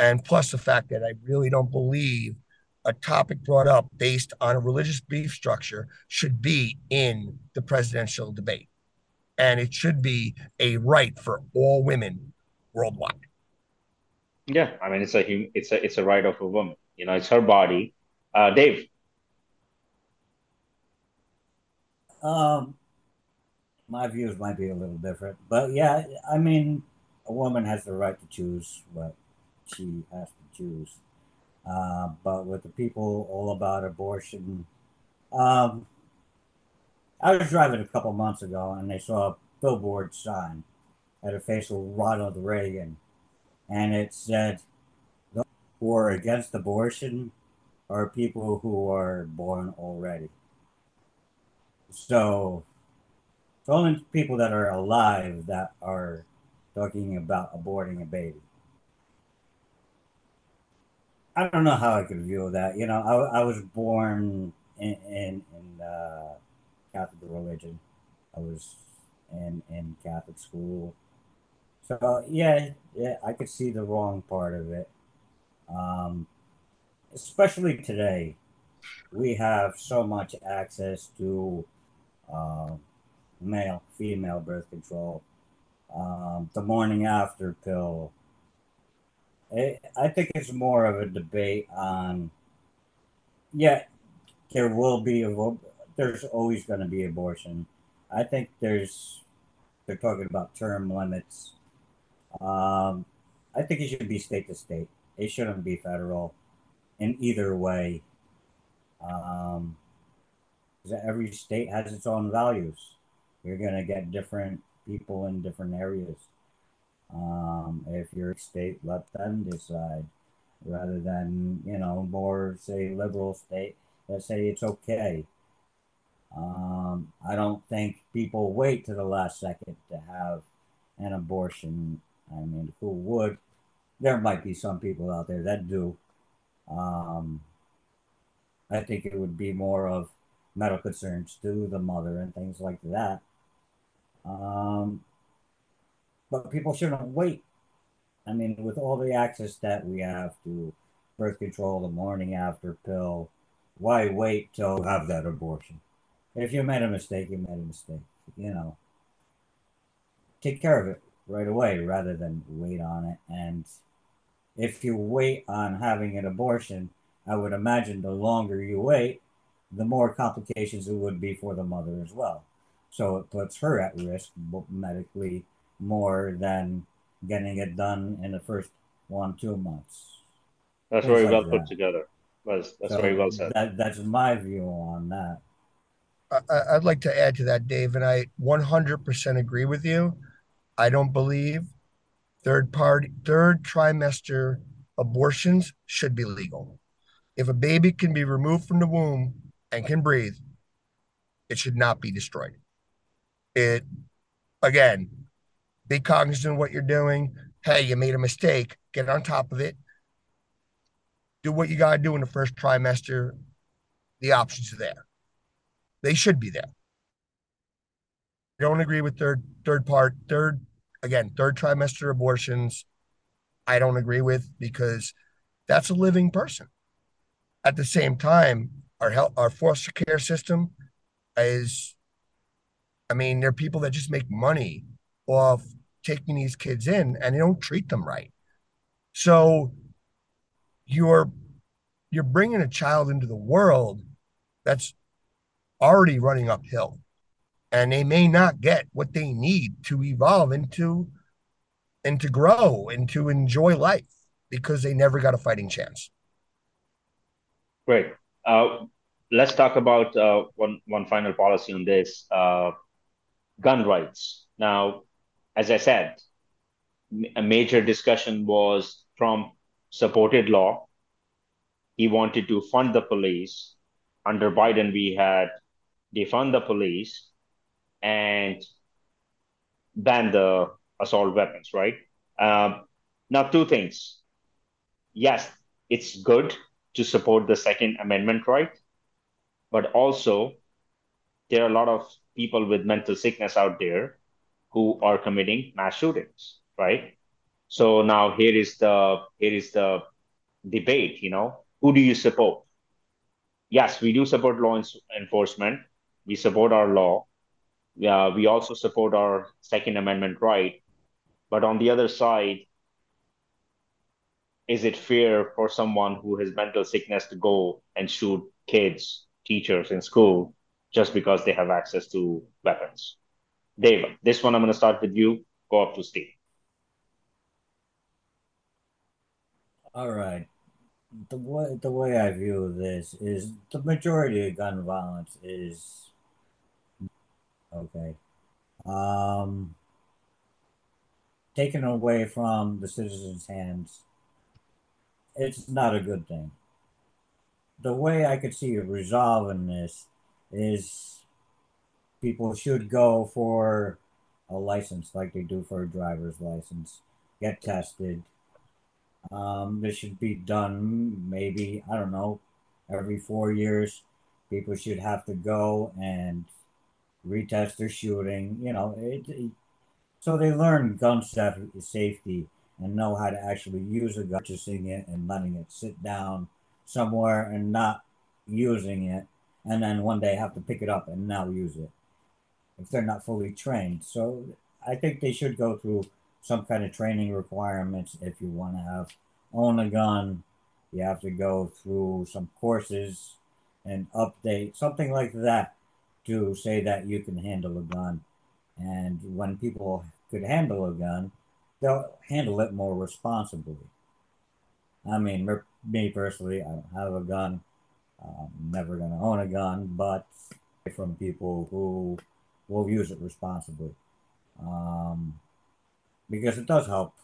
And plus the fact that I really don't believe a topic brought up based on a religious belief structure should be in the presidential debate. And it should be a right for all women worldwide. Yeah, I mean it's a it's a it's a right of a woman. You know, it's her body. Uh, Dave. Um, my views might be a little different, but yeah, I mean, a woman has the right to choose what she has to choose. Uh, but with the people all about abortion, um, I was driving a couple months ago and they saw a billboard sign at a face of Ronald Reagan, and it said, "Those who are against abortion are people who are born already. So it's only people that are alive that are talking about aborting a baby. I don't know how I could view that. You know, I, I was born in in, in uh, Catholic religion. I was in in Catholic school. So yeah, yeah, I could see the wrong part of it. Um, especially today, we have so much access to uh, male, female birth control, um, the morning after pill. It, I think it's more of a debate on, yeah, there will be a, there's always going to be abortion. I think there's, they're talking about term limits. Um, I think it should be state to state. It shouldn't be federal in either way. Um, every state has its own values. You're going to get different people in different areas. Um, if your state, let them decide rather than, you know, more, say, liberal state that say it's okay. Um, I don't think people wait to the last second to have an abortion. I mean, who would? There might be some people out there that do. Um, I think it would be more of medical concerns to the mother and things like that. Um, but people shouldn't wait. I mean, with all the access that we have to birth control, the morning after pill, why wait till have that abortion? If you made a mistake, you made a mistake. You know, take care of it right away rather than wait on it. And if you wait on having an abortion, I would imagine the longer you wait, the more complications it would be for the mother as well. So it puts her at risk medically more than getting it done in the first one, two months. That's very like well that. put together. That's, that's so very well said. That, that's my view on that. I, I'd like to add to that, Dave, and I 100% agree with you. I don't believe third party, third trimester abortions should be legal. If a baby can be removed from the womb and can breathe, it should not be destroyed. It, again, be cognizant of what you're doing. Hey, you made a mistake. Get on top of it. Do what you got to do in the first trimester. The options are there. They should be there. I don't agree with third third part third again third trimester abortions. I don't agree with because that's a living person. At the same time, our health, our foster care system is, I mean, there are people that just make money off taking these kids in and they don't treat them right. So you're you're bringing a child into the world that's already running uphill and they may not get what they need to evolve into and to grow and to enjoy life because they never got a fighting chance. Great. Uh, let's talk about uh, one one final policy on this: uh, gun rights. Now, as I said, a major discussion was Trump supported law. He wanted to fund the police. Under Biden, we had defund the police and ban the assault weapons. Right. Um, now, two things. Yes, it's good to support the Second Amendment right. But also, there are a lot of people with mental sickness out there who are committing mass shootings, right? So now here is the here is the debate. You know, who do you support? Yes, we do support law enforcement. We support our law. Yeah, we also support our Second Amendment right. But on the other side, is it fair for someone who has mental sickness to go and shoot kids, teachers in school just because they have access to weapons? Dave, this one I'm going to start with you. Go up to Steve. All right. The way the way I view this is the majority of gun violence is okay. Um, taken away from the citizens' hands it's not a good thing. The way I could see resolving this is people should go for a license like they do for a driver's license, get tested. Um, this should be done maybe, I don't know, every four years. People should have to go and retest their shooting, you know, it, it, so they learn gun safety and know how to actually use a gun, purchasing it and letting it sit down somewhere and not using it, and then one day have to pick it up and now use it if they're not fully trained. So I think they should go through some kind of training requirements if you want to have own a gun. You have to go through some courses and update something like that to say that you can handle a gun. And when people could handle a gun, they'll handle it more responsibly. I mean, me personally, I don't have a gun. I'm never going to own a gun, but from people who will use it responsibly. Um, because it does help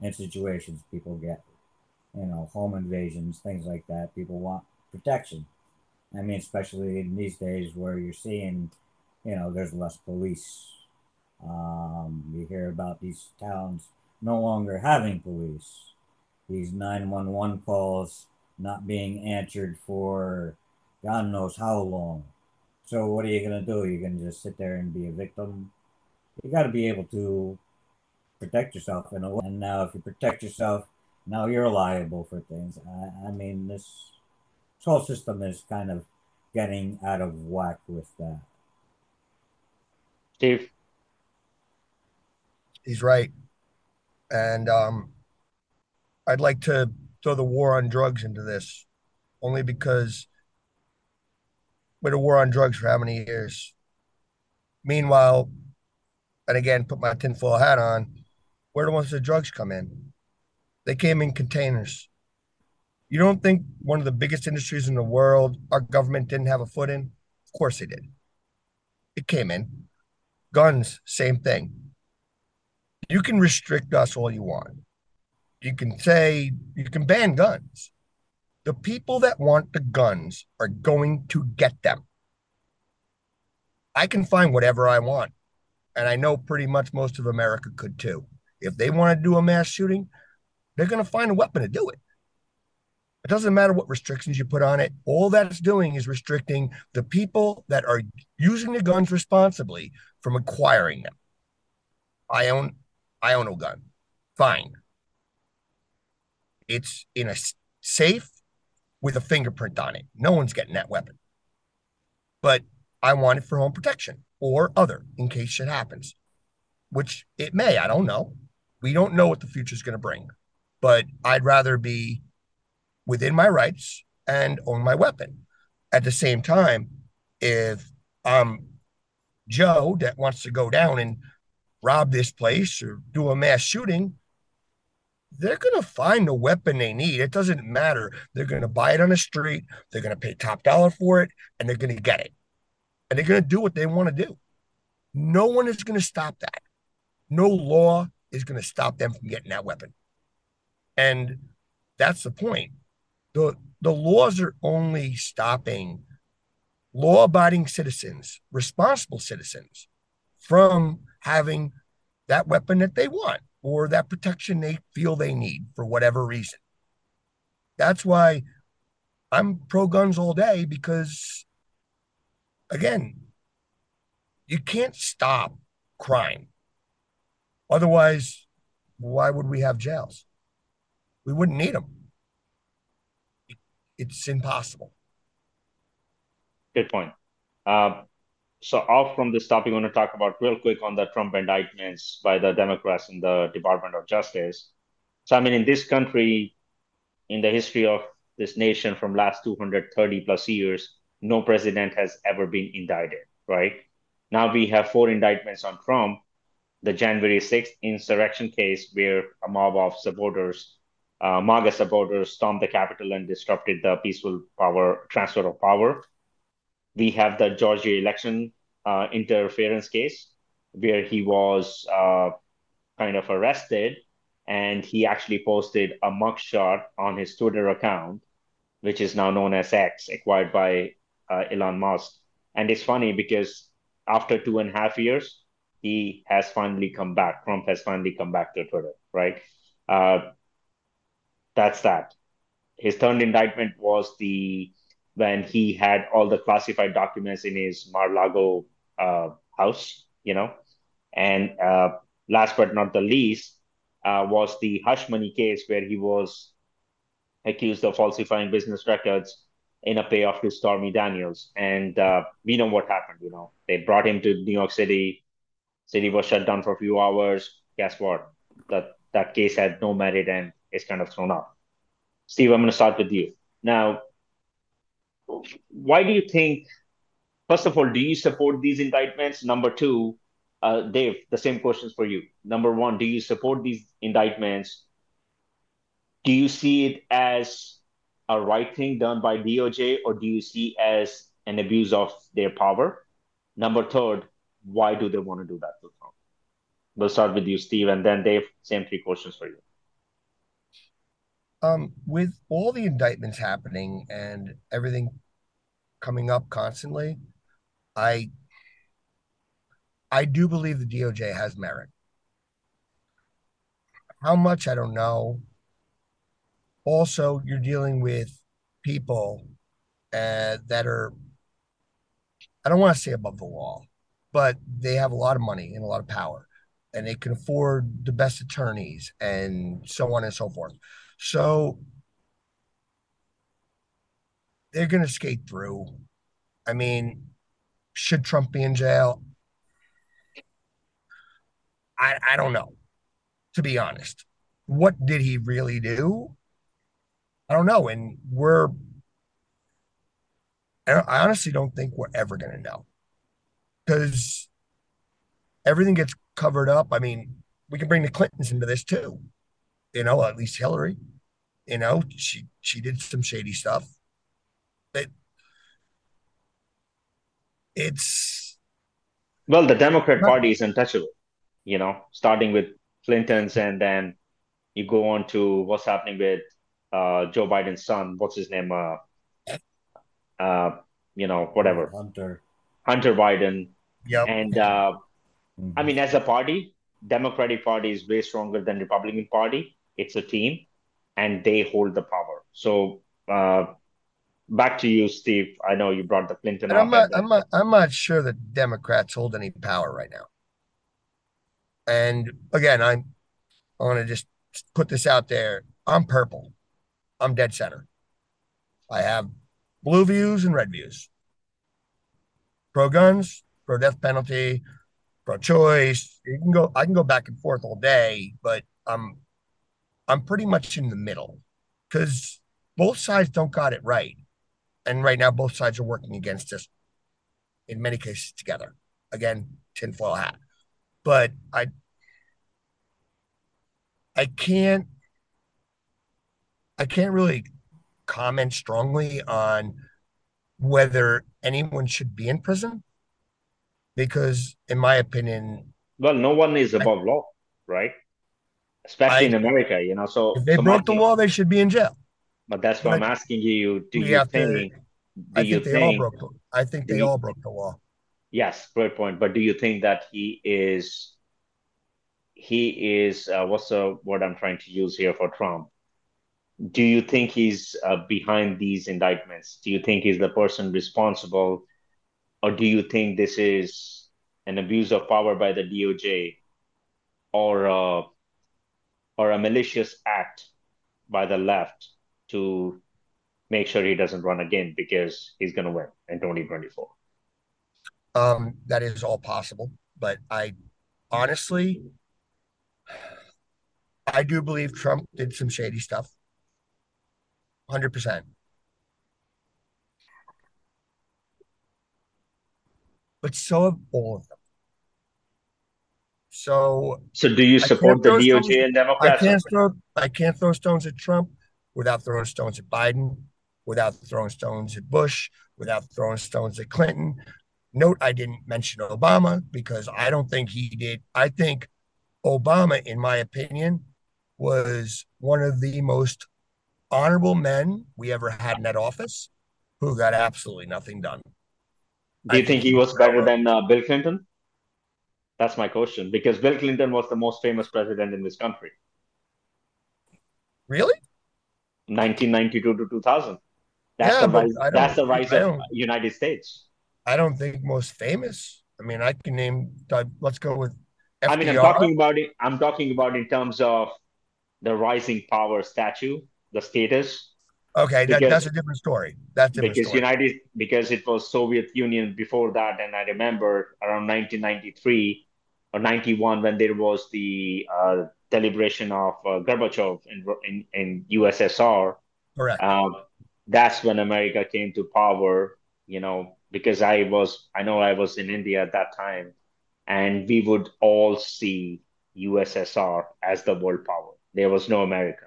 in situations people get, you know, home invasions, things like that. People want protection. I mean, especially in these days where you're seeing, you know, there's less police. Um, you hear about these towns no longer having police. These 911 calls not being answered for God knows how long. So what are you gonna do? You're gonna just sit there and be a victim? You got to be able to protect yourself in a way. And now, if you protect yourself, now you're liable for things. I, I mean, this whole system is kind of getting out of whack with that. Steve, he's right, and um, I'd like to throw the war on drugs into this, only because with a war on drugs for how many years? Meanwhile, and again, put my tinfoil hat on, where do most of the drugs come in? They came in containers. You don't think one of the biggest industries in the world, our government didn't have a foot in? Of course they did. It came in. Guns, same thing. You can restrict us all you want. You can say, you can ban guns. The people that want the guns are going to get them. I can find whatever I want. And I know pretty much most of America could too. If they want to do a mass shooting, they're going to find a weapon to do it. It doesn't matter what restrictions you put on it. All that's doing is restricting the people that are using the guns responsibly from acquiring them. I own I own a gun. Fine. It's in a safe with a fingerprint on it. No one's getting that weapon. But I want it for home protection or other in case shit happens, which it may. I don't know. We don't know what the future is going to bring, but I'd rather be within my rights and own my weapon. At the same time, if I'm Joe that wants to go down and rob this place or do a mass shooting, they're going to find the weapon they need. It doesn't matter. They're going to buy it on the street, they're going to pay top dollar for it, and they're going to get it. And they're going to do what they want to do. No one is going to stop that. No law is going to stop them from getting that weapon. And that's the point. The, the laws are only stopping law abiding citizens, responsible citizens, from having that weapon that they want or that protection they feel they need for whatever reason. That's why I'm pro guns all day because, again, you can't stop crime. Otherwise, why would we have jails? We wouldn't need them. It's impossible. Good point. Uh, so off from this topic, I want to talk about real quick on the Trump indictments by the Democrats in the Department of Justice. So I mean, in this country, in the history of this nation from last 230 plus years, no president has ever been indicted, right? Now we have four indictments on Trump. The January 6th insurrection case, where a mob of supporters, uh, MAGA supporters, stormed the Capitol and disrupted the peaceful power transfer of power we have the Georgia election uh, interference case where he was uh, kind of arrested and he actually posted a mugshot on his Twitter account, which is now known as X, acquired by uh, Elon Musk. And it's funny because after two and a half years, he has finally come back. Trump has finally come back to Twitter, right? Uh, that's that. His third indictment was the when he had all the classified documents in his Mar-Lago uh, house, you know. And uh, last but not the least uh, was the hush money case where he was accused of falsifying business records in a payoff to Stormy Daniels. And uh, we know what happened, you know. They brought him to New York City. City was shut down for a few hours. Guess what? That that case had no merit and is kind of thrown out. Steve, I'm going to start with you. Now, why do you think, first of all, do you support these indictments? Number two, uh, Dave, the same questions for you. Number one, do you support these indictments? Do you see it as a right thing done by DOJ, or do you see as an abuse of their power? Number third, why do they want to do that? We'll start with you, Steve, and then Dave. Same three questions for you. Um, with all the indictments happening and everything coming up constantly, I I do believe the DOJ has merit. How much I don't know. Also, you're dealing with people uh, that are I don't want to say above the law, but they have a lot of money and a lot of power, and they can afford the best attorneys and so on and so forth. So they're going to skate through. I mean, should Trump be in jail? I, I don't know, to be honest. What did he really do? I don't know. And we're, I honestly don't think we're ever going to know because everything gets covered up. I mean, we can bring the Clintons into this too you know, at least Hillary, you know, she she did some shady stuff. It, it's well, the Democrat Party is untouchable. You know, starting with Clinton's, and then you go on to what's happening with uh, Joe Biden's son. What's his name? Uh, uh, you know, whatever. Hunter. Hunter Biden. Yeah. And uh, mm-hmm. I mean, as a party, Democratic Party is way stronger than Republican Party it's a team and they hold the power. So uh, back to you, Steve. I know you brought the Clinton. I'm not, I'm not. I'm not sure that Democrats hold any power right now. And again, I'm. I want to just put this out there. I'm purple. I'm dead center. I have blue views and red views. Pro guns, pro death penalty, pro choice. You can go. I can go back and forth all day, but I'm I'm pretty much in the middle because both sides don't got it right. And right now, both sides are working against us in many cases together. Again, tinfoil hat. But I I can't I can't really comment strongly on whether anyone should be in prison because in my opinion well no one is above I, law right especially I, in America, you know. So if they so broke the law, they should be in jail. But that's what I'm asking you. Do you think? To, do I you think they think, all broke. I think they you, all broke the law. Yes, great point. But do you think that he is? He is. Uh, what's the word I'm trying to use here for Trump? Do you think he's uh, behind these indictments? Do you think he's the person responsible, or do you think this is an abuse of power by the DOJ, or uh, or a malicious act by the left to make sure he doesn't run again because he's going to win in 2024? Um, that is all possible, but I honestly, I do believe Trump did some shady stuff. 100%. But so have all of them. So, so do you support the DOJ stones, and Democrats? I can't throw I can't throw stones at Trump without throwing stones at Biden, without throwing stones at Bush, without throwing stones at Clinton. Note I didn't mention Obama because I don't think he did. I think Obama, in my opinion, was one of the most honorable men we ever had in that office who got absolutely nothing done. Do you think, think he was better than uh, Bill Clinton? That's my question because Bill Clinton was the most famous president in this country. Really? 1992 to 2000. That's yeah, the rise, that's the rise of United States. I don't think most famous. I mean, I can name. Uh, let's go with. FDR. I mean, I'm talking about it. I'm talking about in terms of the rising power statue, the status. Okay, that, that's a different story. That's different because story. United because it was Soviet Union before that, and I remember around 1993 or 91 when there was the uh, deliberation of uh, Gorbachev in, in, in USSR. Correct. Um, that's when America came to power. You know, because I was I know I was in India at that time, and we would all see USSR as the world power. There was no America.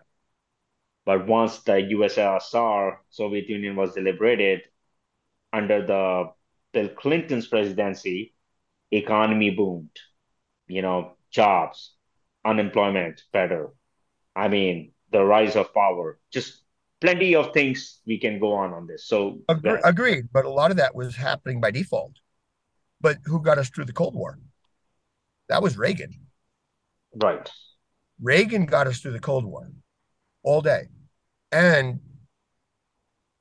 But once the USSR, Soviet Union, was deliberated under the Bill Clinton's presidency, economy boomed. You know, jobs, unemployment better. I mean, the rise of power, just plenty of things we can go on on this. So Agre- agreed, but a lot of that was happening by default. But who got us through the Cold War? That was Reagan. Right. Reagan got us through the Cold War all day. And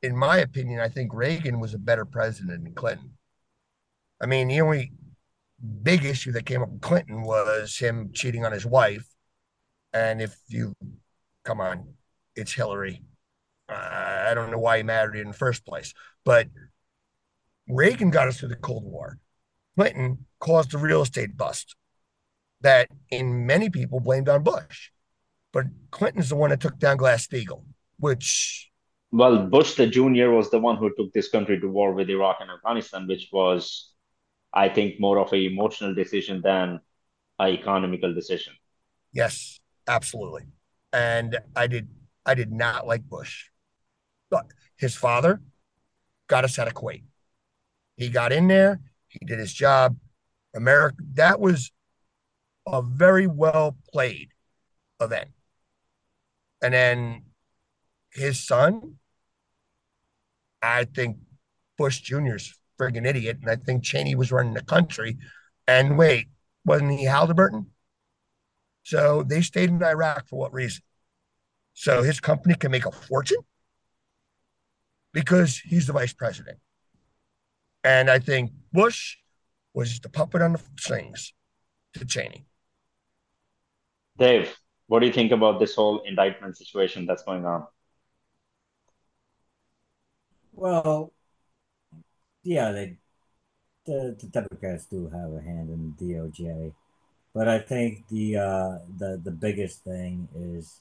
in my opinion, I think Reagan was a better president than Clinton. I mean, the only big issue that came up with Clinton was him cheating on his wife. And if you come on, it's Hillary. Uh, I don't know why he married in the first place, but Reagan got us through the Cold War. Clinton caused a real estate bust that in many people blamed on Bush. But Clinton's the one that took down Glass Steagall, which well, Bush the junior was the one who took this country to war with Iraq and Afghanistan, which was I think more of an emotional decision than an economical decision. Yes, absolutely. And I did I did not like Bush. But his father got us out of Kuwait. He got in there, he did his job. America that was a very well played event. And then his son, I think Bush Jr.'s friggin' idiot. And I think Cheney was running the country. And wait, wasn't he Halliburton? So they stayed in Iraq for what reason? So his company can make a fortune because he's the vice president. And I think Bush was the puppet on the strings to Cheney. Dave, what do you think about this whole indictment situation that's going on? Well, yeah, they the, the Democrats do have a hand in the DOJ, but I think the uh, the the biggest thing is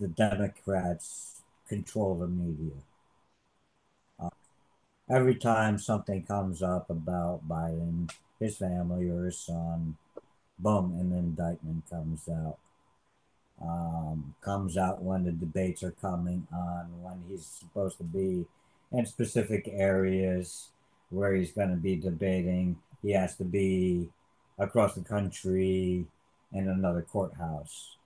the Democrats control the media. Uh, every time something comes up about Biden, his family, or his son, boom, an indictment comes out. Um, comes out when the debates are coming on, when he's supposed to be in specific areas where he's going to be debating. He has to be across the country in another courthouse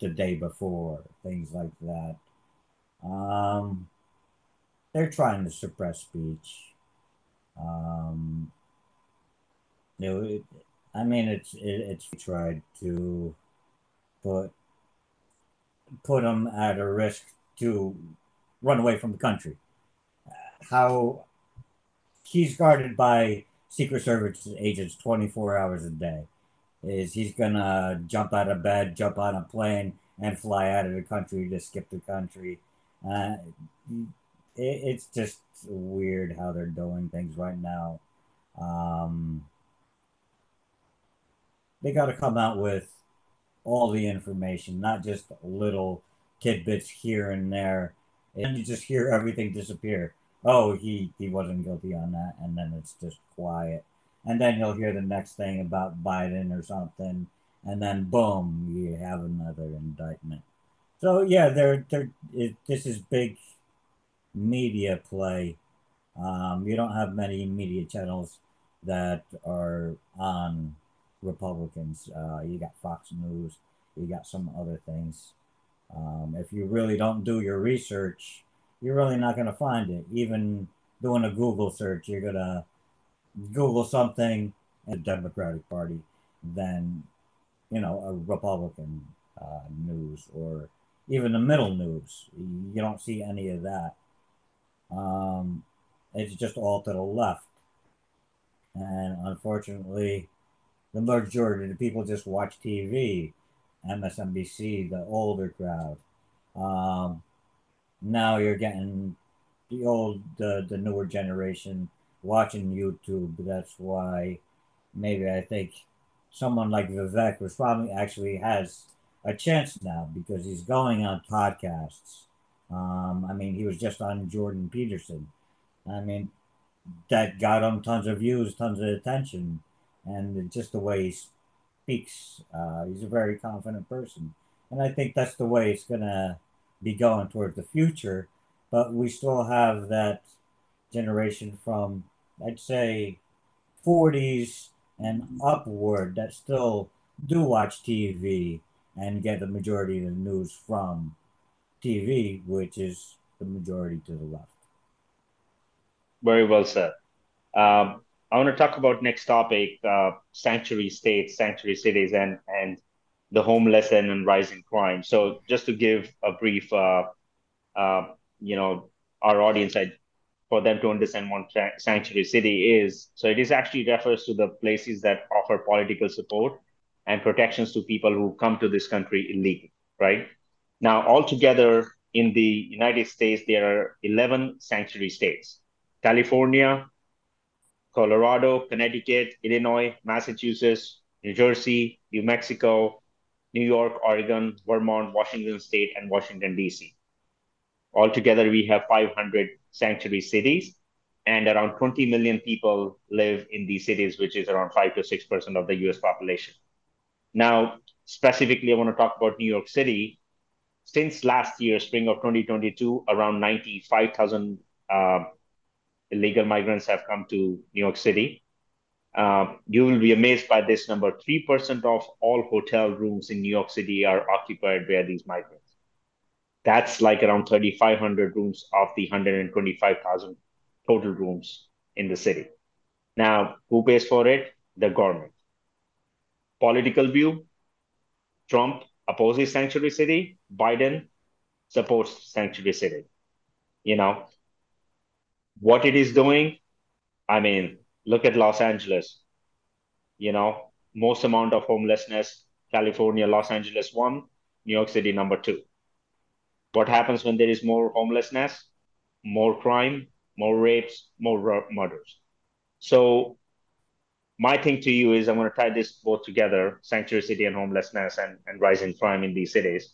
the day before, things like that. Um, they're trying to suppress speech. Um, it, I mean, it's it, it's tried to put put them at a risk to run away from the country how he's guarded by Secret Service agents 24 hours a day. Is he's gonna jump out of bed, jump on a plane, and fly out of the country to skip the country? Uh, it, it's just weird how they're doing things right now. Um, they got to come out with all the information, not just little tidbits here and there. And you just hear everything disappear oh, he, he wasn't guilty on that. And then it's just quiet. And then you'll hear the next thing about Biden or something. And then boom, you have another indictment. So yeah, they're, they're, this is big media play. Um, you don't have many media channels that are on Republicans. Uh, you got Fox News, You got some other things. Um, if you really don't do your research, you're really not going to find it. Even doing a Google search, you're going to Google something in the Democratic Party, then, you know, a Republican uh, news or even the middle news. You don't see any of that. Um, it's just all to the left. And unfortunately, the majority of the people just watch TV, MSNBC, the older crowd. Um, now you're getting the old, the, the newer generation watching YouTube. That's why maybe I think someone like Vivek was probably actually has a chance now because he's going on podcasts. Um, I mean, he was just on Jordan Peterson. I mean, that got him tons of views, tons of attention, and just the way he speaks, uh, he's a very confident person, and I think that's the way it's gonna be going towards the future. But we still have that generation from, I'd say, 40s and upward that still do watch TV and get the majority of the news from TV, which is the majority to the left. Very well said. Um, I want to talk about next topic: uh, sanctuary states, sanctuary cities, and and the homeless and, rising crime. So, just to give a brief, uh, uh, you know, our audience, I, for them to understand what sanctuary city is. So, it is actually refers to the places that offer political support and protections to people who come to this country illegally. Right now, altogether in the United States, there are 11 sanctuary states. California, Colorado, Connecticut, Illinois, Massachusetts, New Jersey, New Mexico, New York, Oregon, Vermont, Washington State, and Washington, D.C. Altogether, we have 500 sanctuary cities, and around 20 million people live in these cities, which is around 5 to 6% of the US population. Now, specifically, I want to talk about New York City. Since last year, spring of 2022, around 95,000 uh, illegal migrants have come to New York City. Uh, you will be amazed by this number. 3% of all hotel rooms in New York City are occupied by these migrants. That's like around 3,500 rooms of the 125,000 total rooms in the city. Now, who pays for it? The government. Political view Trump opposes sanctuary city, Biden supports sanctuary city. You know, what it is doing, I mean, look at Los Angeles. You know, most amount of homelessness, California, Los Angeles one, New York City number two. What happens when there is more homelessness? More crime, more rapes, more murders. So my thing to you is I'm going to tie this both together, sanctuary city and homelessness and, and rising crime in these cities.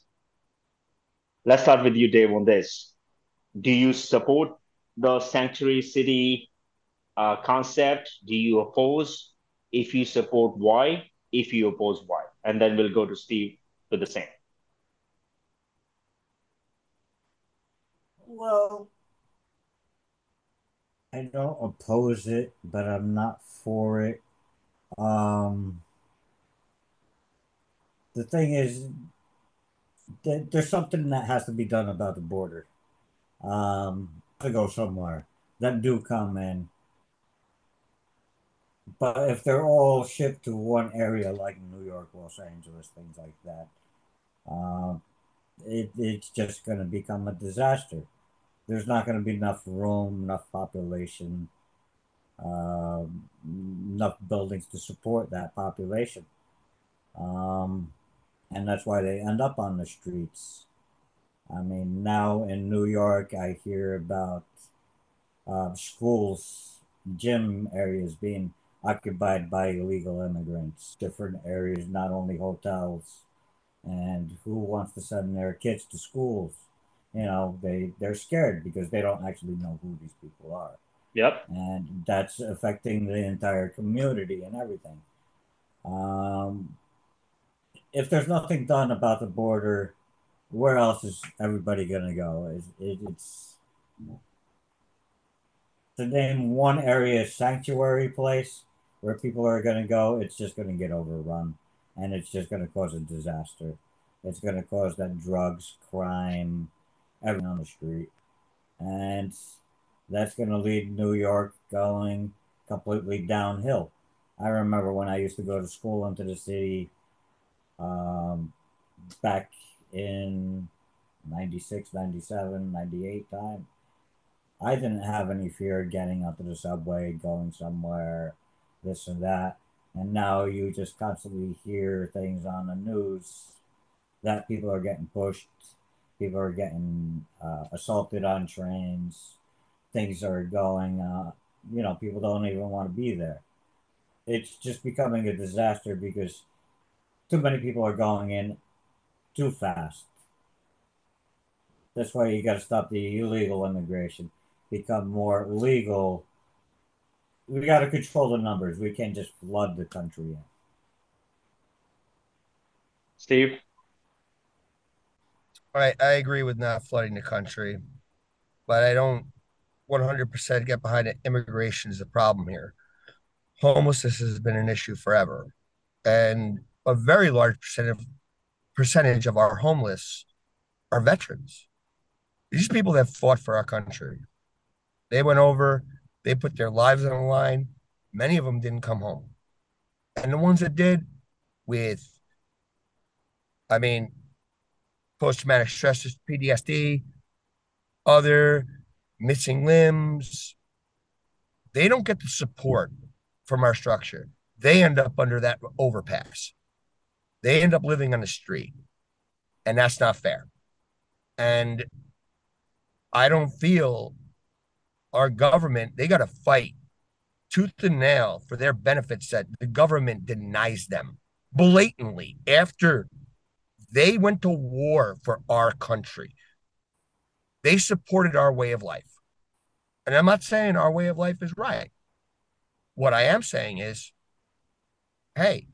Let's start with you, Dave, on this. Do you support the sanctuary city uh, concept? Do you oppose? If you support, why? If you oppose, why? And then we'll go to Steve for the same. Well, I don't oppose it, but I'm not for it. Um, the thing is, there's something that has to be done about the border. Um, to go somewhere that do come in. But if they're all shipped to one area like New York, Los Angeles, things like that, uh, it, it's just going to become a disaster. There's not going to be enough room, enough population, uh, enough buildings to support that population. Um, and that's why they end up on the streets. I mean, now in New York, I hear about uh, schools, gym areas being occupied by illegal immigrants, different areas, not only hotels. And who wants to send their kids to schools? You know, they, they're scared because they don't actually know who these people are. Yep. And that's affecting the entire community and everything. Um, if there's nothing done about the border, where else is everybody gonna go? Is it, it's to name one area sanctuary place where people are gonna go. It's just gonna get overrun, and it's just gonna cause a disaster. It's going to cause that drugs, crime, everything on the street. And that's going to lead New York going completely downhill. I remember when I used to go to school into the city um, back in 96, 97, 98 time. I didn't have any fear getting onto the subway, going somewhere, this and that. And now you just constantly hear things on the news that people are getting pushed, people are getting uh, assaulted on trains, things are going, uh, you know, people don't even want to be there. It's just becoming a disaster because too many people are going in too fast. That's why you got to stop the illegal immigration, become more legal. We got to control the numbers. We can't just flood the country in. Steve? I, I agree with not flooding the country, but I don't 100% get behind it. Immigration is the problem here. Homelessness has been an issue forever. And a very large percentage, percentage of our homeless are veterans. These people that fought for our country. They went over, they put their lives on the line. Many of them didn't come home. And the ones that did, with, I mean, post traumatic stress, PTSD, other missing limbs. They don't get the support from our structure. They end up under that overpass. They end up living on the street. And that's not fair. And I don't feel our government, they got to fight tooth and nail for their benefits that the government denies them blatantly after they went to war for our country. They supported our way of life. And I'm not saying our way of life is right. What I am saying is, hey,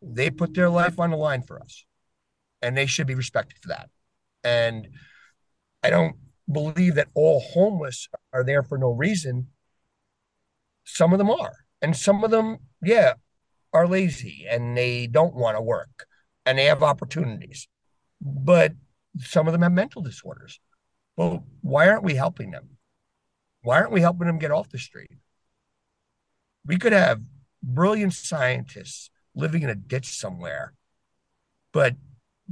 they put their life on the line for us, and they should be respected for that. And I don't believe that all homeless are there for no reason. Some of them are. And some of them, yeah, are lazy and they don't want to work and they have opportunities. But some of them have mental disorders. Well, why aren't we helping them? Why aren't we helping them get off the street? We could have brilliant scientists living in a ditch somewhere, but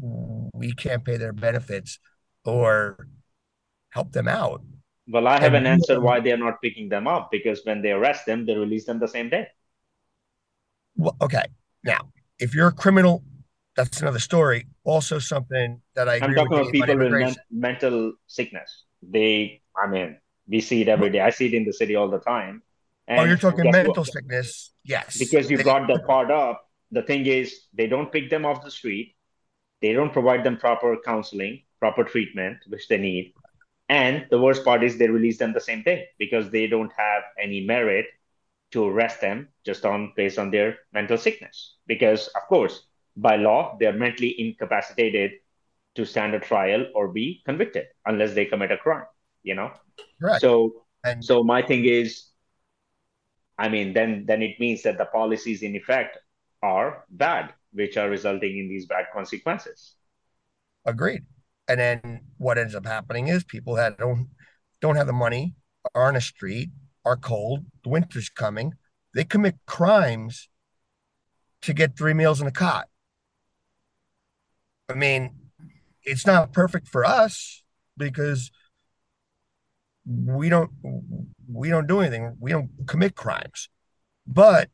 we can't pay their benefits or help them out. Well, I have and an answer why they're not picking them up because when they arrest them, they release them the same day. Well, okay. Now, if you're a criminal that's another story. Also, something that I I'm talking about people with men- mental sickness. They, I mean, we see it every day. I see it in the city all the time. And oh, you're talking mental what? sickness, yes. Because you they, brought that part up. The thing is, they don't pick them off the street. They don't provide them proper counseling, proper treatment, which they need. And the worst part is they release them the same day because they don't have any merit to arrest them just on based on their mental sickness. Because of course, by law, they are mentally incapacitated to stand a trial or be convicted unless they commit a crime. You know, right? So, and- so my thing is, I mean, then then it means that the policies in effect are bad, which are resulting in these bad consequences. Agreed. And then what ends up happening is people that don't don't have the money are on a street, are cold, the winter's coming, they commit crimes to get three meals in a cot. I mean, it's not perfect for us because we don't we don't do anything. We don't commit crimes. But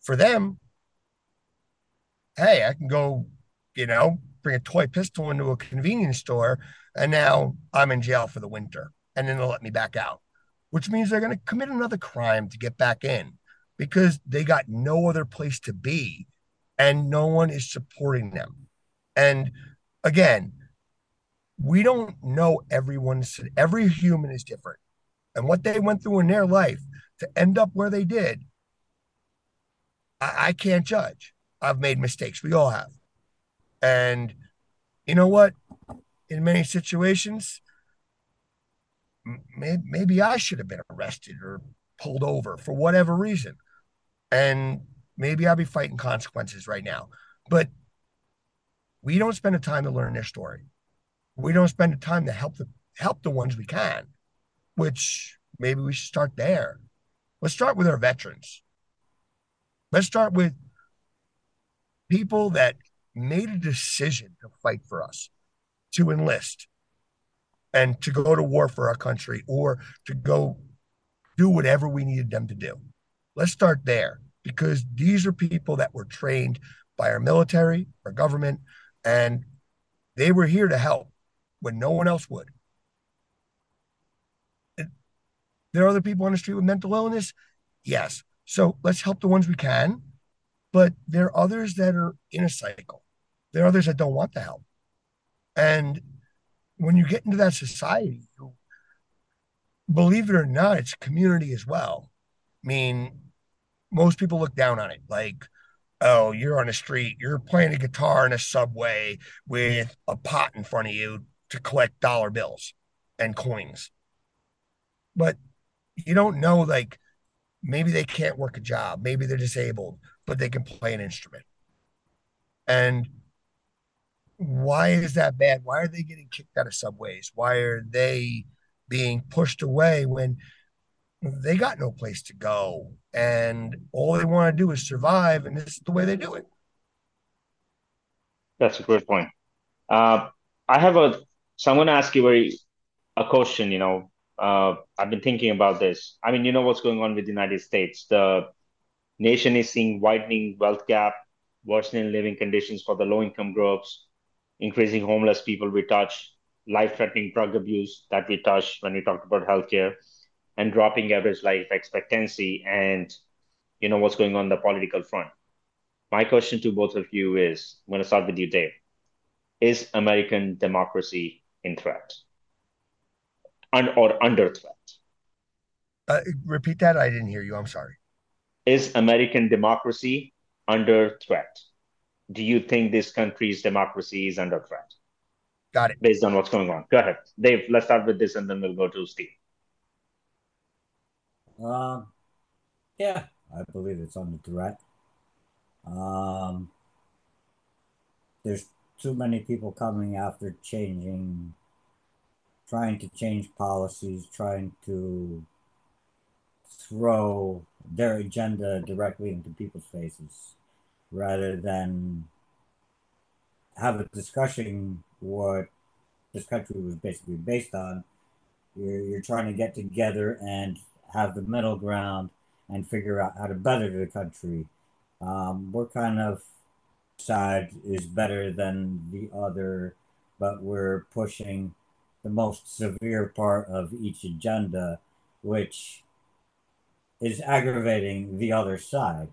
for them, hey, I can go, you know, bring a toy pistol into a convenience store and now I'm in jail for the winter and then they'll let me back out, which means they're going to commit another crime to get back in because they got no other place to be and no one is supporting them. And again, we don't know everyone's, every human is different. And what they went through in their life to end up where they did, I, I can't judge. I've made mistakes. We all have. And you know what? In many situations, maybe, maybe I should have been arrested or pulled over for whatever reason. And maybe I'll be fighting consequences right now. But we don't spend the time to learn their story. We don't spend the time to help the help the ones we can, which maybe we should start there. Let's start with our veterans. Let's start with people that made a decision to fight for us, to enlist, and to go to war for our country or to go do whatever we needed them to do. Let's start there because these are people that were trained by our military, our government, and they were here to help when no one else would. There are other people on the street with mental illness. Yes. So let's help the ones we can. But there are others that are in a cycle. There are others that don't want the help. And when you get into that society, believe it or not, it's community as well. I mean, most people look down on it like, oh, you're on the street, you're playing a guitar in a subway with a pot in front of you to collect dollar bills and coins. But you don't know, like, maybe they can't work a job, maybe they're disabled, but they can play an instrument. And why is that bad? Why are they getting kicked out of subways? Why are they being pushed away when they got no place to go and all they want to do is survive and this is the way they do it that's a great point uh, i have a so i'm going to ask you very a question you know uh, i've been thinking about this i mean you know what's going on with the united states the nation is seeing widening wealth gap worsening living conditions for the low income groups increasing homeless people we touch life threatening drug abuse that we touch when we talked about healthcare and dropping average life expectancy and you know what's going on the political front. My question to both of you is i'm going to start with you dave. Is american democracy in threat? Un- or under threat? Uh, repeat that. I didn't hear you. I'm sorry is american democracy under threat? Do you think this country's democracy is under threat? Got it. Based on what's going on. Go ahead. Dave let's start with this and then we'll go to steve. Um, yeah, I believe it's under threat. Um, there's too many people coming after changing, trying to change policies, trying to throw their agenda directly into people's faces rather than have a discussion what this country was basically based on. You're, you're trying to get together and have the middle ground and figure out how to better the country. Um, what kind of side is better than the other, but we're pushing the most severe part of each agenda, which is aggravating the other side.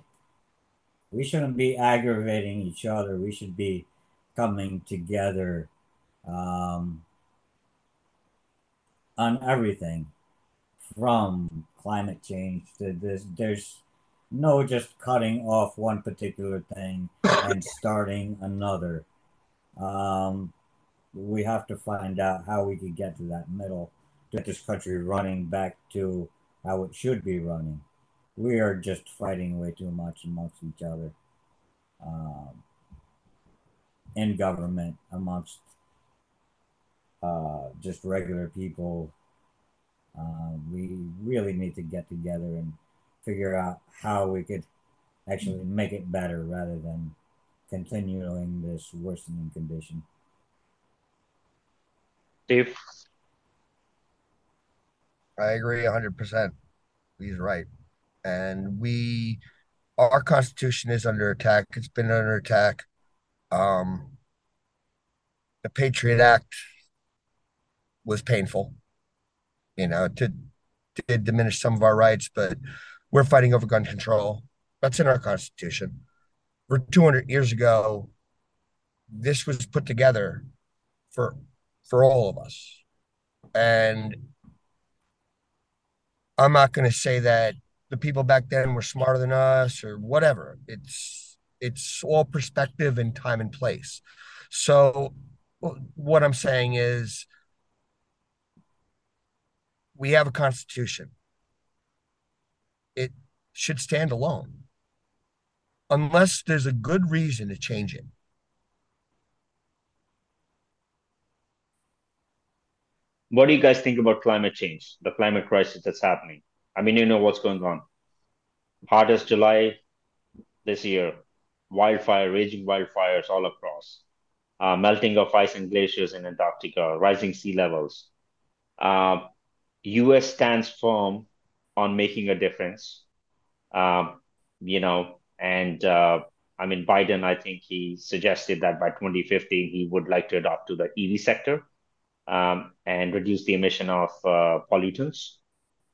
We shouldn't be aggravating each other. We should be coming together um, on everything from climate change. There's, there's no just cutting off one particular thing and starting another. Um, we have to find out how we could get to that middle, get this country running back to how it should be running. We are just fighting way too much amongst each other, um, in government, amongst uh, just regular people uh, we really need to get together and figure out how we could actually make it better rather than continuing this worsening condition. Dave? I agree 100%. He's right. And we, our Constitution is under attack. It's been under attack. Um, the Patriot Act was painful you know, to did diminish some of our rights, but we're fighting over gun control. That's in our Constitution. For 200 years ago, this was put together for for all of us. And I'm not going to say that the people back then were smarter than us or whatever. It's it's all perspective and time and place. So what I'm saying is we have a constitution. It should stand alone unless there's a good reason to change it. What do you guys think about climate change, the climate crisis that's happening? I mean, you know what's going on. Hottest July this year, wildfire, raging wildfires all across, uh, melting of ice and glaciers in Antarctica, rising sea levels. Uh, U.S. stands firm on making a difference. Um, you know, and uh, I mean, Biden, I think he suggested that by 2050 he would like to adopt to the EV sector um, and reduce the emission of uh, pollutants.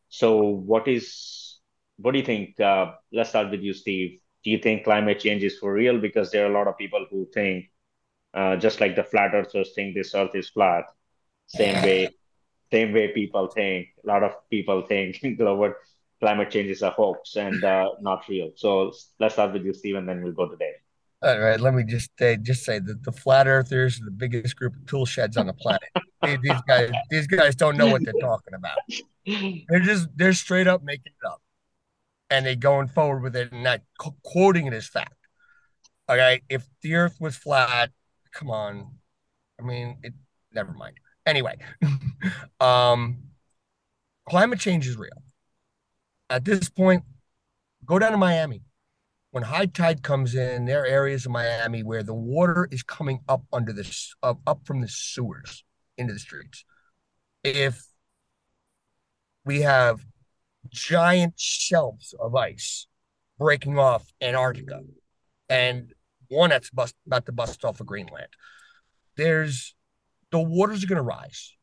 So, what is what do you think? Uh, let's start with you, Steve. Do you think climate change is for real? Because there are a lot of people who think, uh, just like the flat earthers think this earth is flat, same way, same way people think. A lot of people think global climate change is a hoax and uh, not real. So let's start with you, Steve, and then we'll go to Dave. All right, let me just say, just say that the flat earthers are the biggest group of tool sheds on the planet. these guys, these guys don't know what they're talking about. They're just they're straight up making it up, and they're going forward with it and not quoting it as fact. All right, if the Earth was flat, come on, I mean, it. Never mind. Anyway, um, climate change is real. At this point, go down to Miami when high tide comes in, there are areas of Miami where the water is coming up under this up, up from the sewers into the streets. If we have giant shelves of ice breaking off Antarctica and one that's bust, about to bust off of Greenland, there's the waters are going to rise,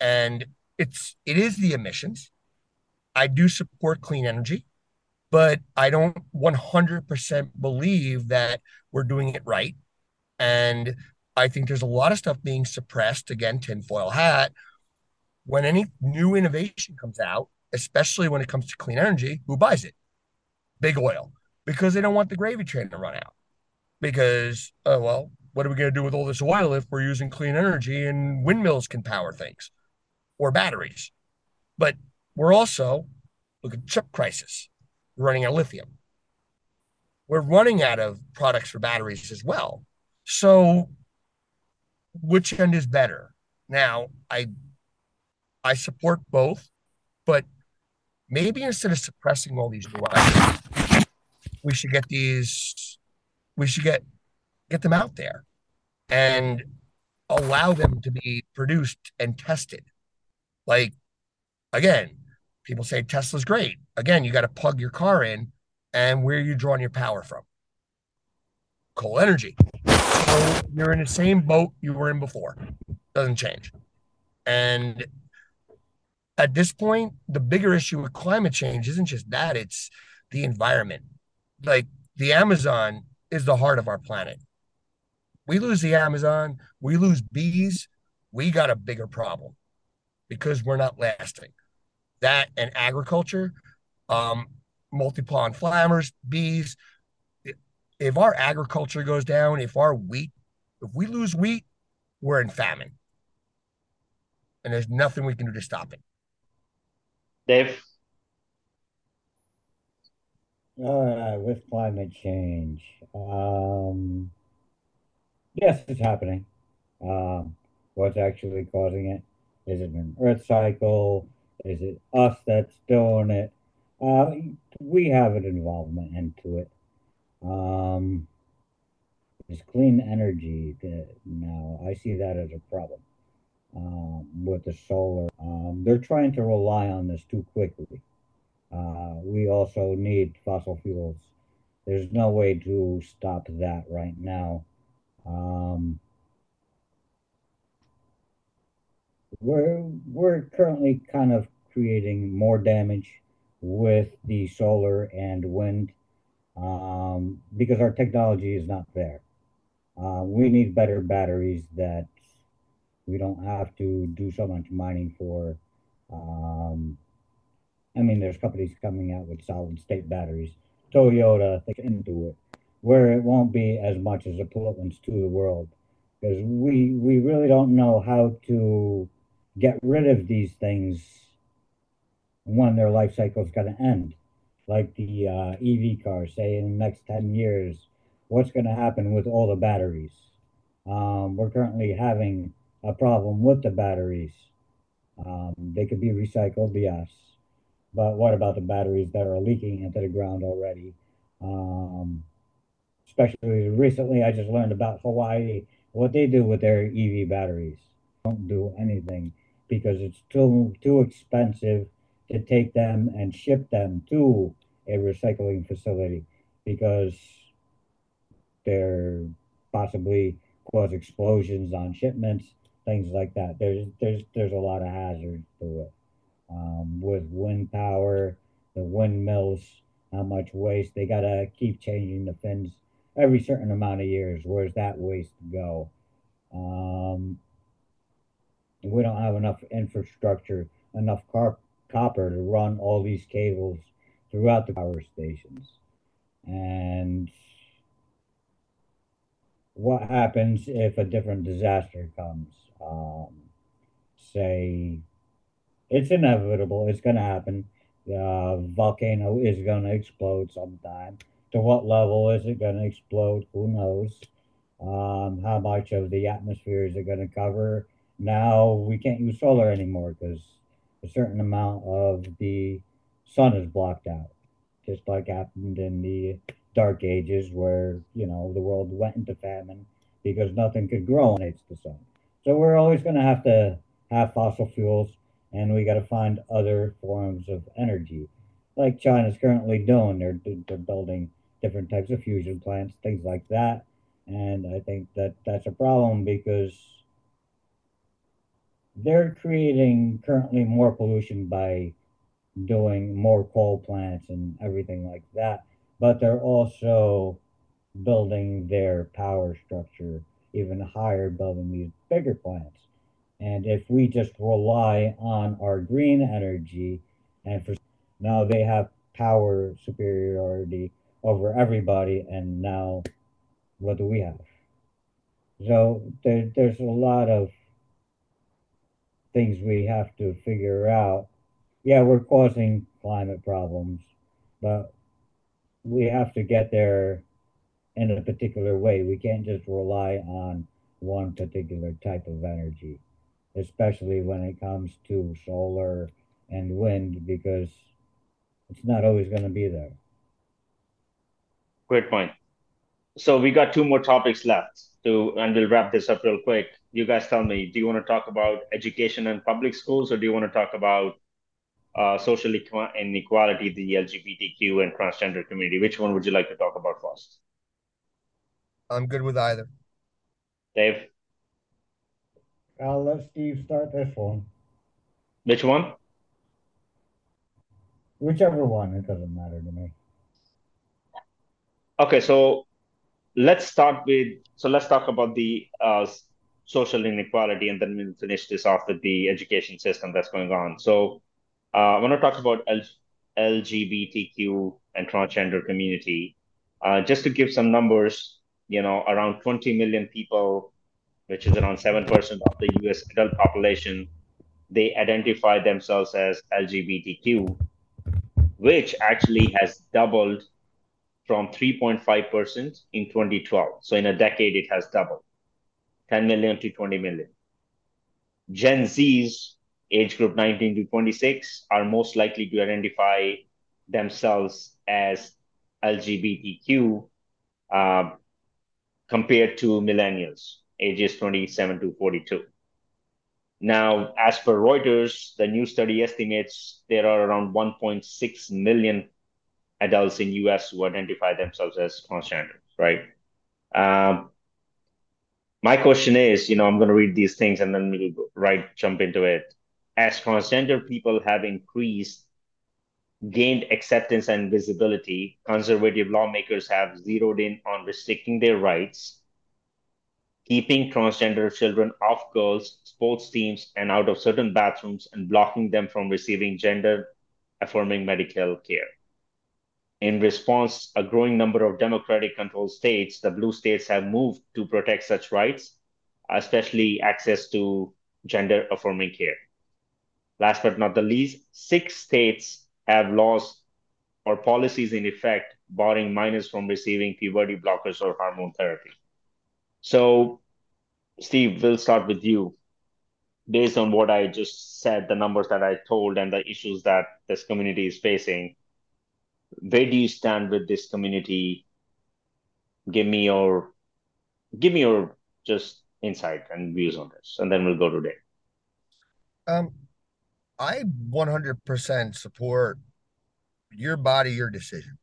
and it's it is the emissions. I do support clean energy but I don't 100% believe that we're doing it right. And I think there's a lot of stuff being suppressed. Again, tinfoil hat. When any new innovation comes out, especially when it comes to clean energy, who buys it? Big oil, because they don't want the gravy train to run out. Because, oh, well, what are we going to do with all this oil if we're using clean energy and windmills can power things or batteries? But we're also, look at chip crisis running out of lithium. We're running out of products for batteries as well. So which end is better? Now, I I support both, but maybe instead of suppressing all these new items, we should get these we should get get them out there and allow them to be produced and tested. Like again, people say Tesla's great. Again, you got to plug your car in, and where are you drawing your power from? Coal energy. So you're in the same boat you were in before. Doesn't change. And at this point, the bigger issue with climate change isn't just that, it's the environment. Like the Amazon is the heart of our planet. We lose the Amazon, we lose bees, we got a bigger problem because we're not lasting that and agriculture, um, multi-pollen flammers, bees. If our agriculture goes down, if our wheat, if we lose wheat, we're in famine. And there's nothing we can do to stop it. Dave? Uh, with climate change, um, yes, it's happening. Um, what's actually causing it? Is it an earth cycle? Is it us that's doing it? Uh, we have an involvement into it. Um, it's clean energy that now I see that as a problem um, with the solar. Um, they're trying to rely on this too quickly. Uh, we also need fossil fuels. There's no way to stop that right now. Um, we're we're currently kind of creating more damage with the solar and wind um, because our technology is not there. Uh, we need better batteries that we don't have to do so much mining for. Um, I mean, there's companies coming out with solid state batteries. Toyota into it, where it won't be as much as a pollutants to the world, because we we really don't know how to get rid of these things when their life cycle is going to end. Like the uh, EV car, say in the next 10 years, what's going to happen with all the batteries? Um, we're currently having a problem with the batteries. Um, they could be recycled, yes. But what about the batteries that are leaking into the ground already? Um, especially recently, I just learned about Hawaii, what they do with their EV batteries. Don't do anything because it's too too expensive to take them and ship them to a recycling facility because they're possibly cause explosions on shipments, things like that. There's there's there's a lot of hazards to it. Um, with wind power, the windmills, how much waste they gotta keep changing the fins every certain amount of years. Where's that waste go? Um, we don't have enough infrastructure, enough car- copper to run all these cables throughout the power stations. And what happens if a different disaster comes? Um, say, it's inevitable, it's going to happen. The volcano is going to explode sometime. To what level is it going to explode? Who knows? Um, how much of the atmosphere is it going to cover? Now we can't use solar anymore because a certain amount of the sun is blocked out, just like happened in the dark ages where, you know, the world went into famine because nothing could grow underneath the sun. So we're always going to have to have fossil fuels and we got to find other forms of energy like China's currently doing. They're, they're building different types of fusion plants, things like that. And I think that that's a problem because they're creating currently more pollution by doing more coal plants and everything like that. But they're also building their power structure even higher, building these bigger plants. And if we just rely on our green energy, and for now they have power superiority over everybody, and now what do we have? So there, there's a lot of things we have to figure out. Yeah, we're causing climate problems, but we have to get there in a particular way. We can't just rely on one particular type of energy, especially when it comes to solar and wind, because it's not always going to be there. Great point. So we got two more topics left to, and we'll wrap this up real quick. You guys tell me, do you want to talk about education and public schools, or do you want to talk about uh, social inequality, the LGBTQ and transgender community? Which one would you like to talk about first? I'm good with either. Dave? I'll let Steve start this one. Which one? Whichever one, it doesn't matter to me. Okay, so let's start with so let's talk about the uh, social inequality, and then we'll finish this off with the education system that's going on. So uh, I want to talk about L- LGBTQ and transgender community. Uh, just to give some numbers, you know, around 20 million people, which is around 7% of the US adult population, they identify themselves as LGBTQ, which actually has doubled from 3.5% in 2012. So in a decade, it has doubled 10 million to 20 million. Gen Zs, age group 19 to 26, are most likely to identify themselves as LGBTQ uh, compared to millennials, ages 27 to 42. Now, as per Reuters, the new study estimates there are around 1.6 million adults in US who identify themselves as transgender, right? Um, my question is, you know, I'm going to read these things and then we'll right jump into it. As transgender people have increased, gained acceptance and visibility, conservative lawmakers have zeroed in on restricting their rights, keeping transgender children off girls' sports teams and out of certain bathrooms, and blocking them from receiving gender affirming medical care. In response, a growing number of Democratic controlled states, the blue states, have moved to protect such rights, especially access to gender affirming care. Last but not the least, six states have laws or policies in effect barring minors from receiving puberty blockers or hormone therapy. So, Steve, we'll start with you. based on what I just said, the numbers that I told, and the issues that this community is facing, where do you stand with this community? Give me your give me your just insight and views on this, and then we'll go to Dave. Um, I 100% support your body, your decision.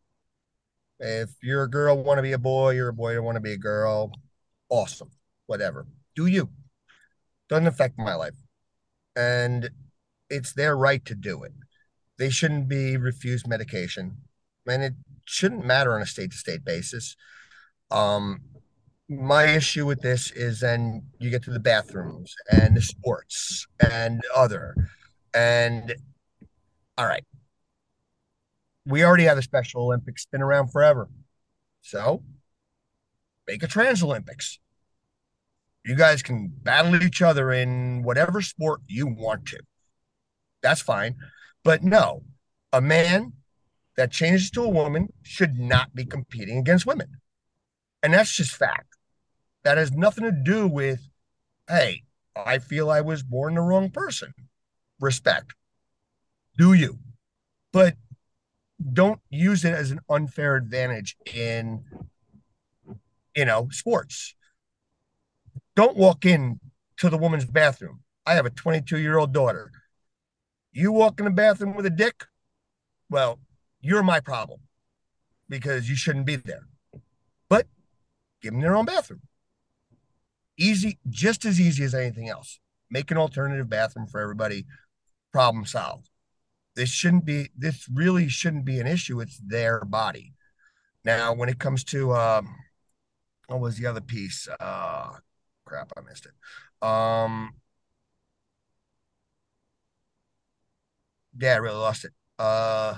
If you're a girl, want to be a boy, you're a boy, you want to be a girl, awesome, whatever. Do you? Doesn't affect my life. And it's their right to do it. They shouldn't be refused medication. And it shouldn't matter on a state to state basis. Um, my issue with this is then you get to the bathrooms and the sports and other. And all right, we already have the Special Olympics, been around forever. So make a Trans Olympics. You guys can battle each other in whatever sport you want to. That's fine. But no, a man that changes to a woman should not be competing against women. And that's just fact. That has nothing to do with, hey, I feel I was born the wrong person. Respect. Do you? But don't use it as an unfair advantage in you know sports don't walk in to the woman's bathroom i have a 22 year old daughter you walk in the bathroom with a dick well you're my problem because you shouldn't be there. But give them their own bathroom. Easy just as easy as anything else. Make an alternative bathroom for everybody. Problem solved. This shouldn't be this really shouldn't be an issue. It's their body. Now when it comes to um what was the other piece? Uh crap i missed it. Um yeah i really lost it. Uh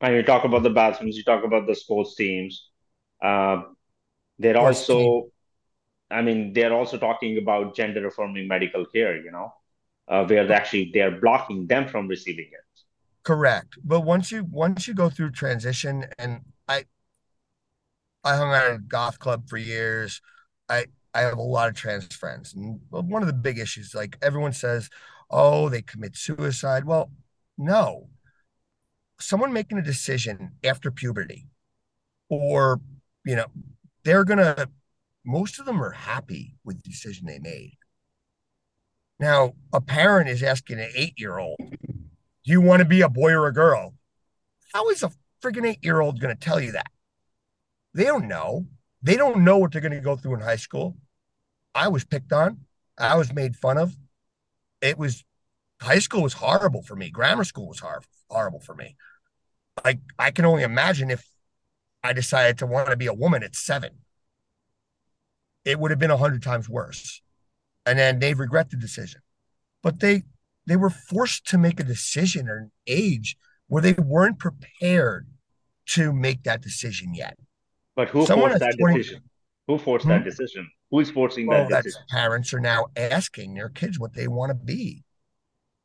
and you talk about the bathrooms you talk about the sports teams. Uh, they're sports also team. i mean they're also talking about gender affirming medical care you know uh, where they actually they're blocking them from receiving it. correct. But once you once you go through transition and i i hung out at a goth club for years. I i have a lot of trans friends. And one of the big issues like everyone says oh they commit suicide. Well no someone making a decision after puberty or you know they're gonna most of them are happy with the decision they made. Now a parent is asking an eight year old do you want to be a boy or a girl? How is a freaking eight year old going to tell you that? They don't know. They don't know what they're to go through in high school. I was picked on. I was made fun of. It was high school was horrible for me grammar school was hor- horrible for me like i can only imagine if i decided to want to be a woman at seven it would have been a hundred times worse and then they regret the decision but they they were forced to make a decision at an age where they weren't prepared to make that decision yet But who someone forced that 20 decision? Who forced Hmm? that decision? Who is forcing well that that's decision? parents are now asking their kids what they want to be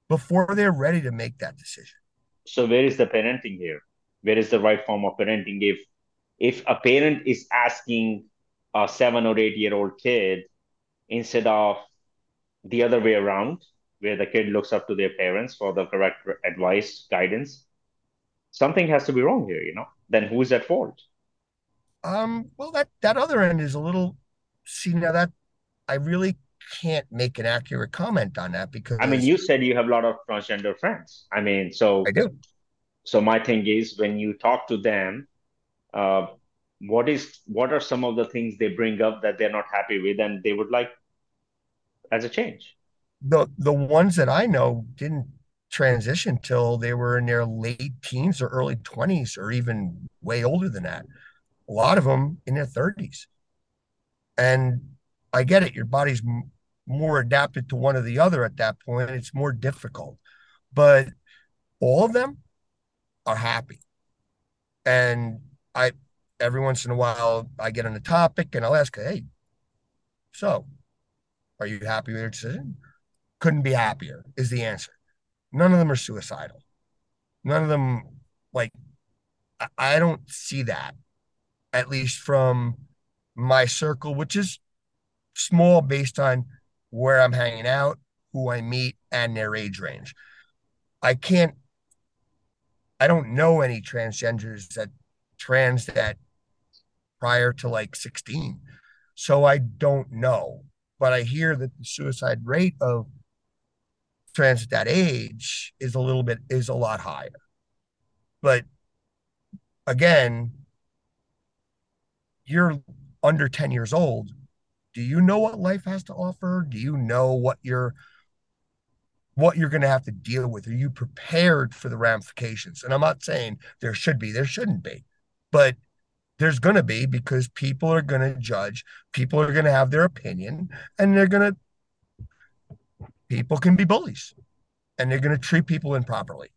before they're ready to make that decision So where is the parenting here? Where is the right form of parenting? If if a parent is asking a seven or eight year old kid instead of the other way around, where the kid looks up to their parents for the correct advice, guidance, something has to be wrong here, you know? Then who is at fault? Um, well, that that other end is a little. See, now that I really can't make an accurate comment on that because I mean, you said you have a lot of transgender friends. I mean, so I do. so my thing is when you talk to them, uh, what is what are some of the things they bring up that they're not happy with and they would like as a change? The the ones that I know didn't transition till they were in their late teens or early twenties or even way older than that. A lot of them in their thirties, and I get it. Your body's more adapted to one or the other at that point. It's more difficult, but all of them are happy. And I, every once in a while, I get on a topic and I'll ask, hey, so are you happy with your decision? Couldn't be happier, is the answer. None of them are suicidal. None of them, like, I, I don't see that, at least from my circle, which is small based on where I'm hanging out, who I meet and their age range. I can't, I don't know any transgenders that trans that prior to like 16. So I don't know. But I hear that the suicide rate of trans at that age is a little bit, is a lot higher. But again, you're under 10 years old. Do you know what life has to offer? Do you know what you're what you're going to have to deal with? Are you prepared for the ramifications? And I'm not saying there should be, there shouldn't be, but there's going to be because people are going to judge, people are going to have their opinion, and they're going to, people can be bullies and they're going to treat people improperly.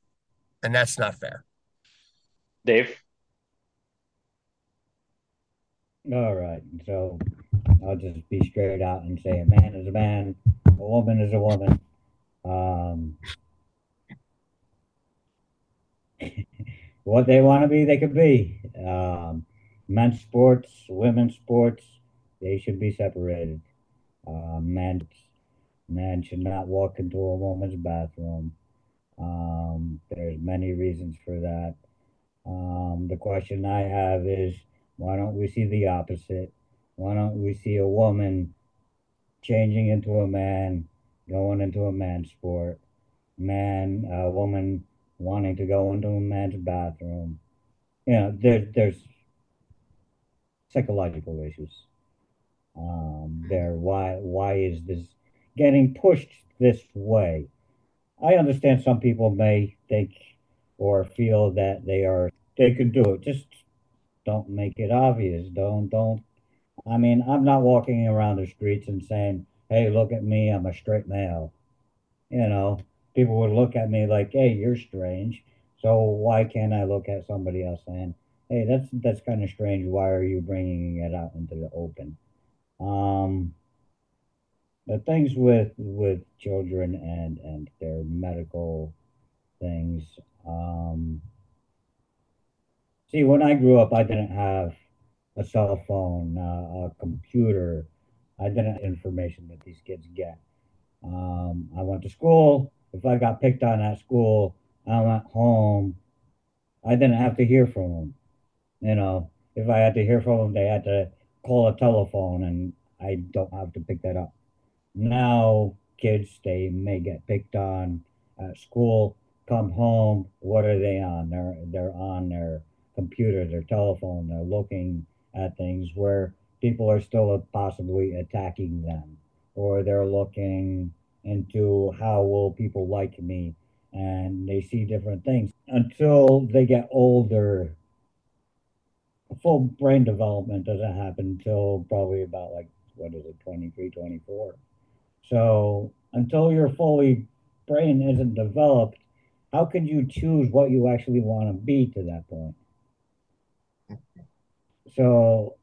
And that's not fair. Dave? All right. So I'll just be straight out and say a man is a man, a woman is a woman. Um, what they want to be, they could be. Um, men's sports, women's sports, they should be separated. Uh, men, men should not walk into a woman's bathroom. Um, there's many reasons for that. Um, the question I have is, why don't we see the opposite? Why don't we see a woman changing into a man, going into a man's sport, man, a woman wanting to go into a man's bathroom? You know, there, there's psychological issues um, there. Why, why is this getting pushed this way? I understand some people may think or feel that they are they could do it. Just don't make it obvious. Don't don't. I mean, I'm not walking around the streets and saying, "Hey, look at me. I'm a straight male." You know, people would look at me like, "Hey, you're strange." So why can't I look at somebody else saying, "Hey, that's that's kind of strange. Why are you bringing it out into the open?" Um, the things with with children and and their medical things. Um, See, when I grew up, I didn't have a cell phone, uh, a computer. I didn't have information that these kids get. Um, I went to school. If I got picked on at school, I went home. I didn't have to hear from them. You know, if I had to hear from them, they had to call a telephone, and I don't have to pick that up. Now, kids, they may get picked on at school, come home. What are they on? They're they're on their computer, their telephone, they're looking at things where people are still possibly attacking them, or they're looking into how will people like me, and they see different things. Until they get older. Full brain development doesn't happen until probably about like what is it 23 24 so until your fully brain isn't developed how can you choose what you actually want to be to that point so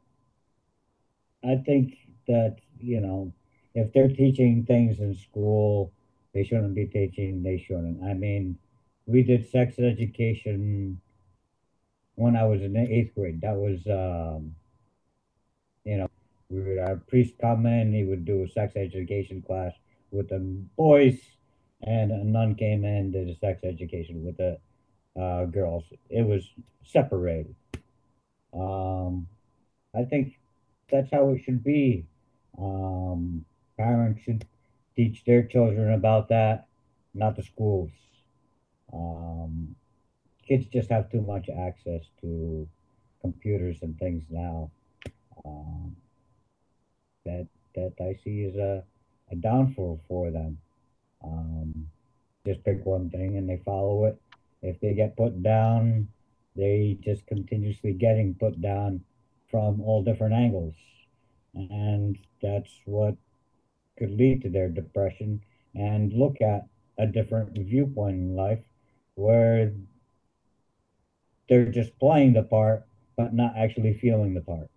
I think that, you know, if they're teaching things in school, they shouldn't be teaching, they shouldn't. I mean, we did sex education when I was in the eighth grade. That was, um, you know, we would our priest come in, he would do a sex education class with the boys, and a nun came in, did a sex education with the uh, girls. It was separated. Um, I think that's how it should be. Um, parents should teach their children about that, not the schools. Um, kids just have too much access to computers and things now. Um, that that I see is a, a downfall for them. Um, just pick one thing and they follow it. If they get put down, they just continuously getting put down from all different angles. And that's what could lead to their depression and look at a different viewpoint in life where they're just playing the part but not actually feeling the part.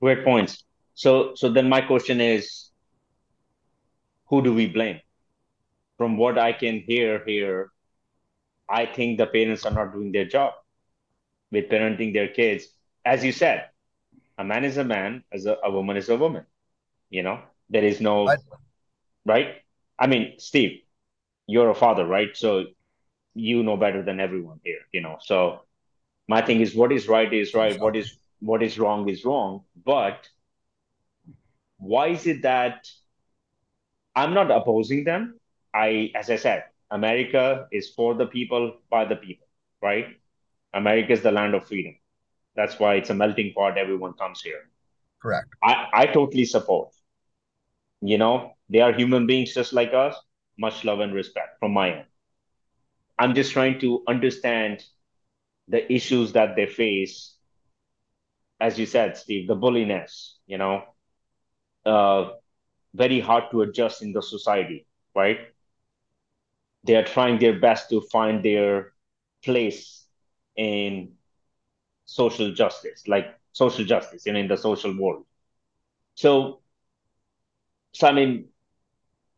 Great points. So so then my question is who do we blame? From what I can hear here, I think the parents are not doing their job with parenting their kids. As you said, a man is a man, as a, a woman is a woman. You know, there is no. I, right? I mean, Steve, you're a father, right? So you know better than everyone here, you know. So my thing is what is right is right, what is what is wrong is wrong. But why is it that I'm not opposing them? I, as I said, America is for the people, by the people, right? America is the land of freedom. That's why it's a melting pot. Everyone comes here. Correct. I, I totally support. You know, they are human beings just like us. Much love and respect from my end. I'm just trying to understand the issues that they face. As you said, Steve, the bulliness, you know, uh, very hard to adjust in the society, right? They are trying their best to find their place in social justice, like social justice, know, in the social world. So, so I mean,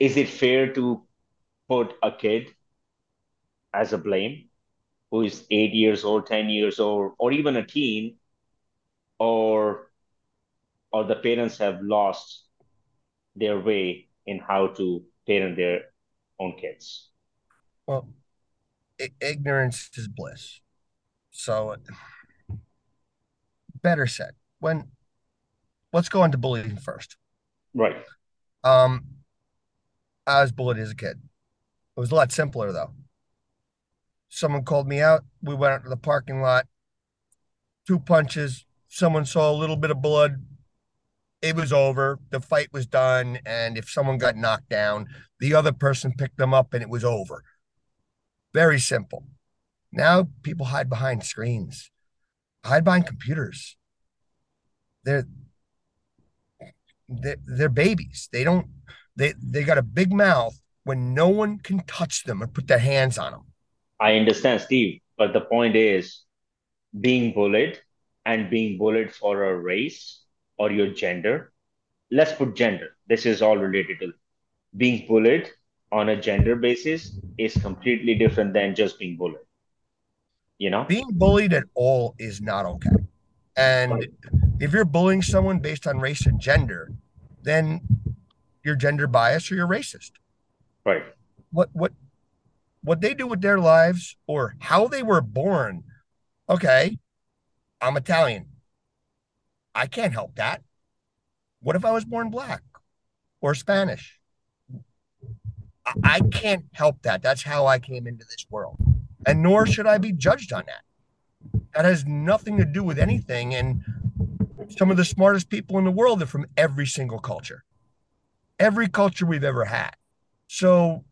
is it fair to put a kid as a blame who is eight years old, 10 years old, or even a teen, or or the parents have lost their way in how to parent their own kids? Well, ignorance is bliss. So, better said, when let's go into bullying first. Right. Um, I was bullied as a kid. It was a lot simpler though. Someone called me out. We went out to the parking lot. Two punches. Someone saw a little bit of blood. It was over. The fight was done. And if someone got knocked down, the other person picked them up and it was over. Very simple. Now people hide behind screens, hide behind computers. They're they're, they're babies. They don't they they got a big mouth when no one can touch them or put their hands on them. I understand, Steve, but the point is being bullied and being bullied for a race or your gender. Let's put gender. This is all related to being bullied on a gender basis is completely different than just being bullied. You know, being bullied at all is not okay. And right. if you're bullying someone based on race and gender, then you're gender biased or you're racist. Right. What what what they do with their lives or how they were born. Okay, I'm Italian. I can't help that. What if I was born black or Spanish? I can't help that. That's how I came into this world. And nor should I be judged on that. That has nothing to do with anything. And some of the smartest people in the world are from every single culture, every culture we've ever had. So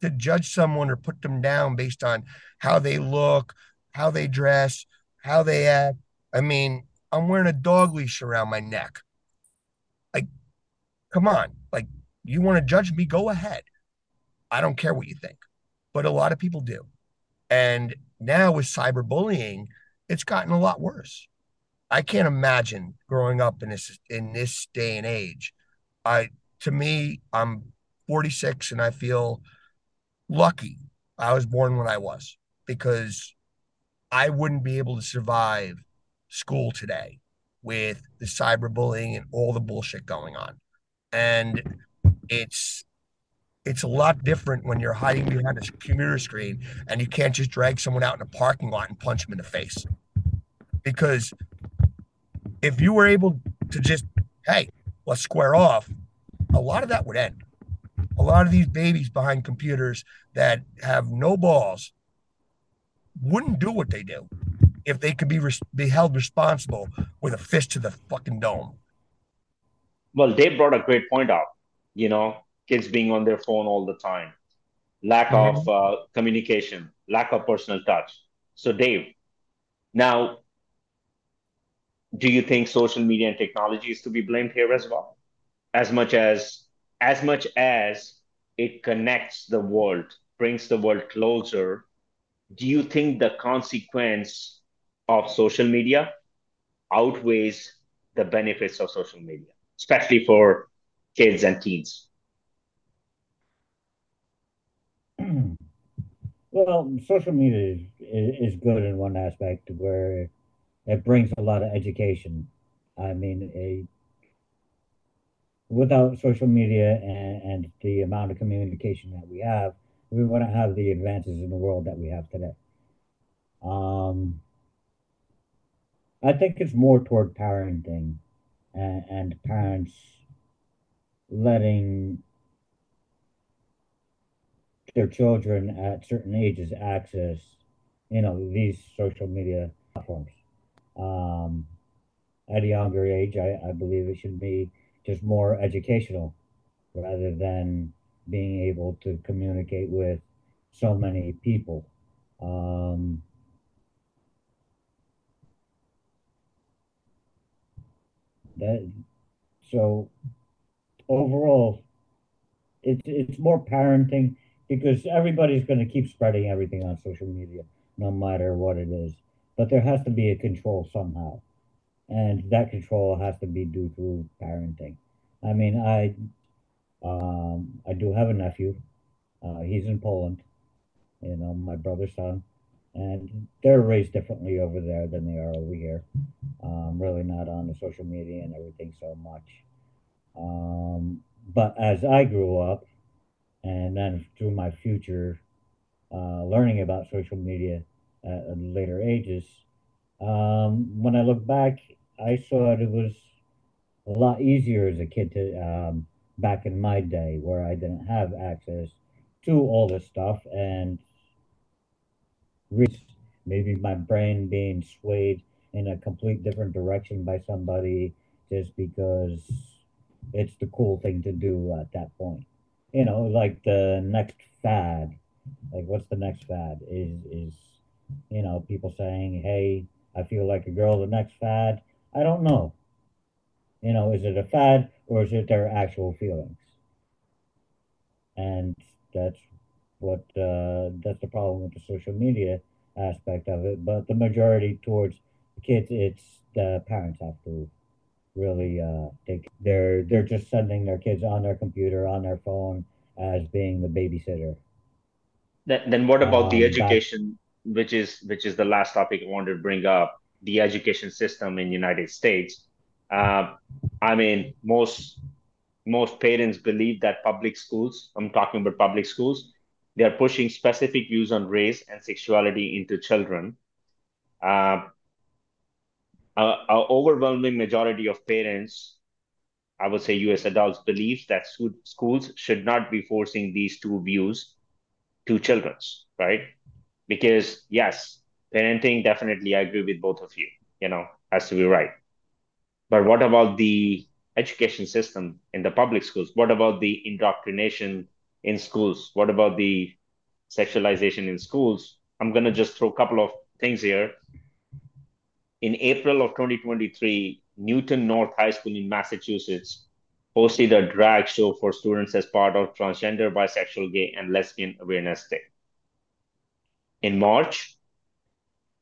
to judge someone or put them down based on how they look, how they dress, how they act. I mean, I'm wearing a dog leash around my neck. Like, come on. Like, you want to judge me? Go ahead. I don't care what you think. But a lot of people do. And now with cyberbullying, it's gotten a lot worse. I can't imagine growing up in this in this day and age. I to me, I'm 46 and I feel lucky I was born when I was because I wouldn't be able to survive school today with the cyberbullying and all the bullshit going on. And it's it's a lot different when you're hiding behind a computer screen and you can't just drag someone out in a parking lot and punch them in the face. Because if you were able to just, hey, let's square off, a lot of that would end a lot of these babies behind computers that have no balls wouldn't do what they do if they could be res- be held responsible with a fist to the fucking dome. Well, Dave brought a great point up. You know, kids being on their phone all the time, lack mm-hmm. of uh, communication, lack of personal touch. So, Dave, now, do you think social media and technology is to be blamed here as well, as much as as much as it connects the world, brings the world closer, do you think the consequence of social media outweighs the benefits of social media, especially for kids and teens? Well, social media is, is good in one aspect where it brings a lot of education. I mean, a without social media and, and the amount of communication that we have, we wouldn't have the advances in the world that we have today. Um, I think it's more toward parenting and, and parents letting their children at certain ages access, you know, these social media platforms. Um, at a younger age, I, I believe it should be just more educational rather than being able to communicate with so many people. Um, that so overall, it's it's more parenting because everybody's going to keep spreading everything on social media, no matter what it is. But there has to be a control somehow, and that control has to be due to parenting. I mean, I um, I do have a nephew. Uh, he's in Poland. You know, my brother's son, and they're raised differently over there than they are over here. Um, really not on the social media and everything so much. Um, but as I grew up, and then through my future uh, learning about social media at, at later ages, um, when I look back, I saw that it was a lot easier as a kid to um, back in my day where I didn't have access to all this stuff and maybe my brain being swayed in a complete different direction by somebody just because it's the cool thing to do at that point. You know, like the next fad. Like what's the next fad? Is is you know, people saying, Hey, I feel like a girl, the next fad. I don't know. You know, is it a fad or is it their actual feelings? And that's what uh, that's the problem with the social media aspect of it. But the majority towards kids, it's the parents have to really uh, take. They're they're just sending their kids on their computer, on their phone, as being the babysitter. Then, then what about um, the education, that, which is which is the last topic I wanted to bring up? The education system in United States. Uh, I mean, most most parents believe that public schools. I'm talking about public schools they are pushing specific views on race and sexuality into children. Uh, overwhelming majority of parents, I would say US adults, believe that schools should not be forcing these two views to children, right? Because yes, parenting definitely I agree with both of you, you know, has to be right. But what about the education system in the public schools? What about the indoctrination in schools? What about the sexualization in schools? I'm going to just throw a couple of things here. In April of 2023, Newton North High School in Massachusetts hosted a drag show for students as part of Transgender, Bisexual, Gay, and Lesbian Awareness Day. In March,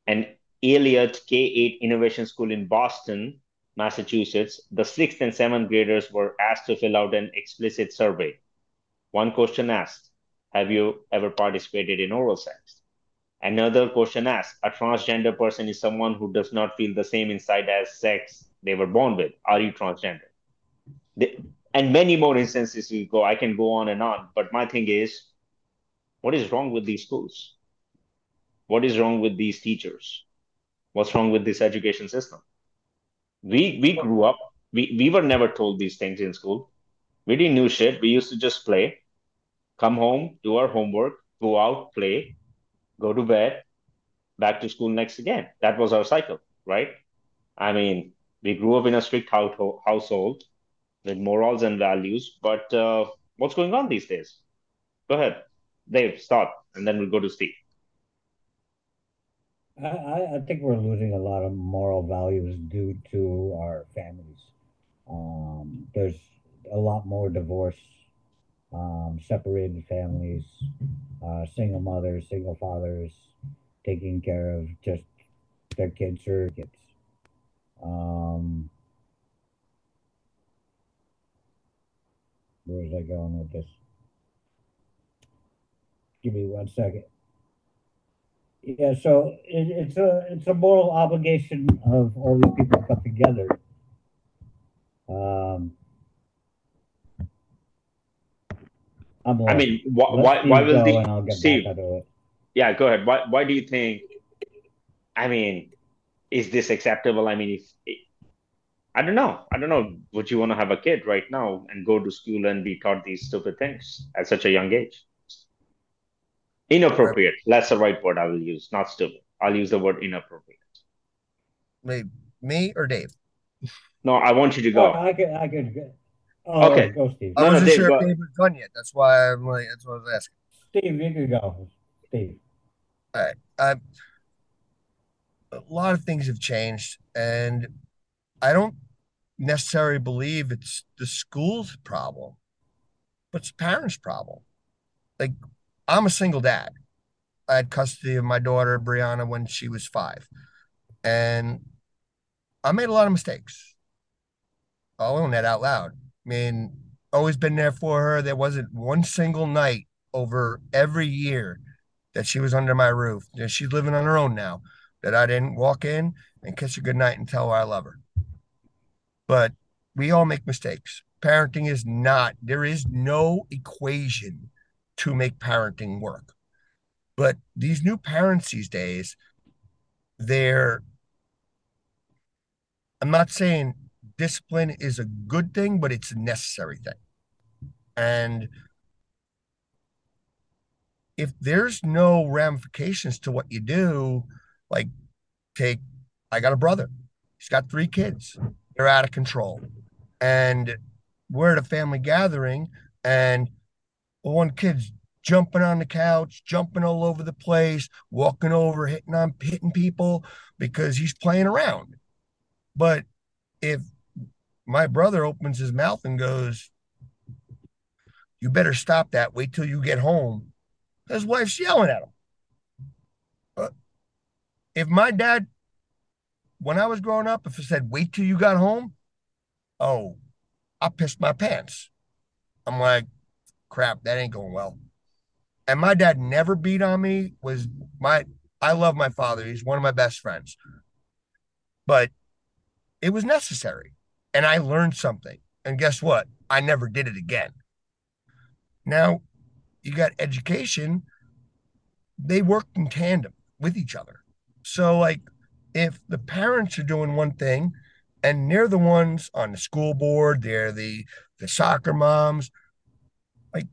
an Eliot K8 Innovation School in Boston, Massachusetts, the sixth and seventh graders were asked to fill out an explicit survey one question asked, have you ever participated in oral sex? Another question asked, a transgender person is someone who does not feel the same inside as sex they were born with. Are you transgender? and many more instances you go. I can go on and on. But my thing is, what is wrong with these schools? What is wrong with these teachers? What's wrong with this education system? We we grew up. We we were never told these things in school. We didn't know shit. We used to just play, come home, do our homework, go out, play, go to bed, back to school next again. That was our cycle, right? I mean, we grew up in a strict household with morals and values, but uh, what's going on these days? Go ahead, Dave, start, and then we'll go to Steve. I, I think we're losing a lot of moral values due to our families. Um, there's a lot more divorce, um, separated families, uh, single mothers, single fathers, taking care of just their kids or kids. Um, where's I going with this? Give me one second. Yeah, so it, it's a it's a moral obligation of all these people to come together. Um, I mean, why why, why will the and I'll get Steve? back into it. Yeah, go ahead. Why why do you think? I mean, is this acceptable? I mean, if I don't know, I don't know. Would you want to have a kid right now and go to school and be taught these stupid things at such a young age? Inappropriate. That's the right word I will use, not stupid. I'll use the word inappropriate. Maybe me or Dave. No, I want you to Oh, go. I could, I could. Go- Oh, Okay. go Steve. I No, no, wasn't Dave, sure go- if Dave was done yet. That's why I'm like, that's what I was asking. Steve, you could go. Steve. All right, I. A lot of things have changed, and I don't necessarily believe it's the school's problem, but it's parents' problem. Like, I'm a single dad. I had custody of my daughter, Brianna, when she was five. And I made a lot of mistakes. I'll own that out loud. I mean, always been there for her. There wasn't one single night over every year that she was under my roof. Know, she's living on her own now. That I didn't walk in and kiss her goodnight and tell her I love her. But we all make mistakes. Parenting is not, there is no equation to make parenting work. But these new parents these days, they're, I'm not saying discipline is a good thing, but it's a necessary thing. And if there's no ramifications to what you do, like take, I got a brother, he's got three kids, they're out of control. And we're at a family gathering, and one kid's jumping on the couch, jumping all over the place, walking over, hitting on hitting people because he's playing around. But if my brother opens his mouth and goes, You better stop that, wait till you get home, his wife's yelling at him. But if my dad, when I was growing up, if he said, Wait till you got home, oh, I pissed my pants. I'm like, crap, that ain't going well. And my dad never beat on me, was my I love my father. He's one of my best friends. But it was necessary. And I learned something. And guess what? I never did it again. Now, you got education, they work in tandem with each other. So, like, if the parents are doing one thing and they're the ones on the school board, they're the the soccer moms, like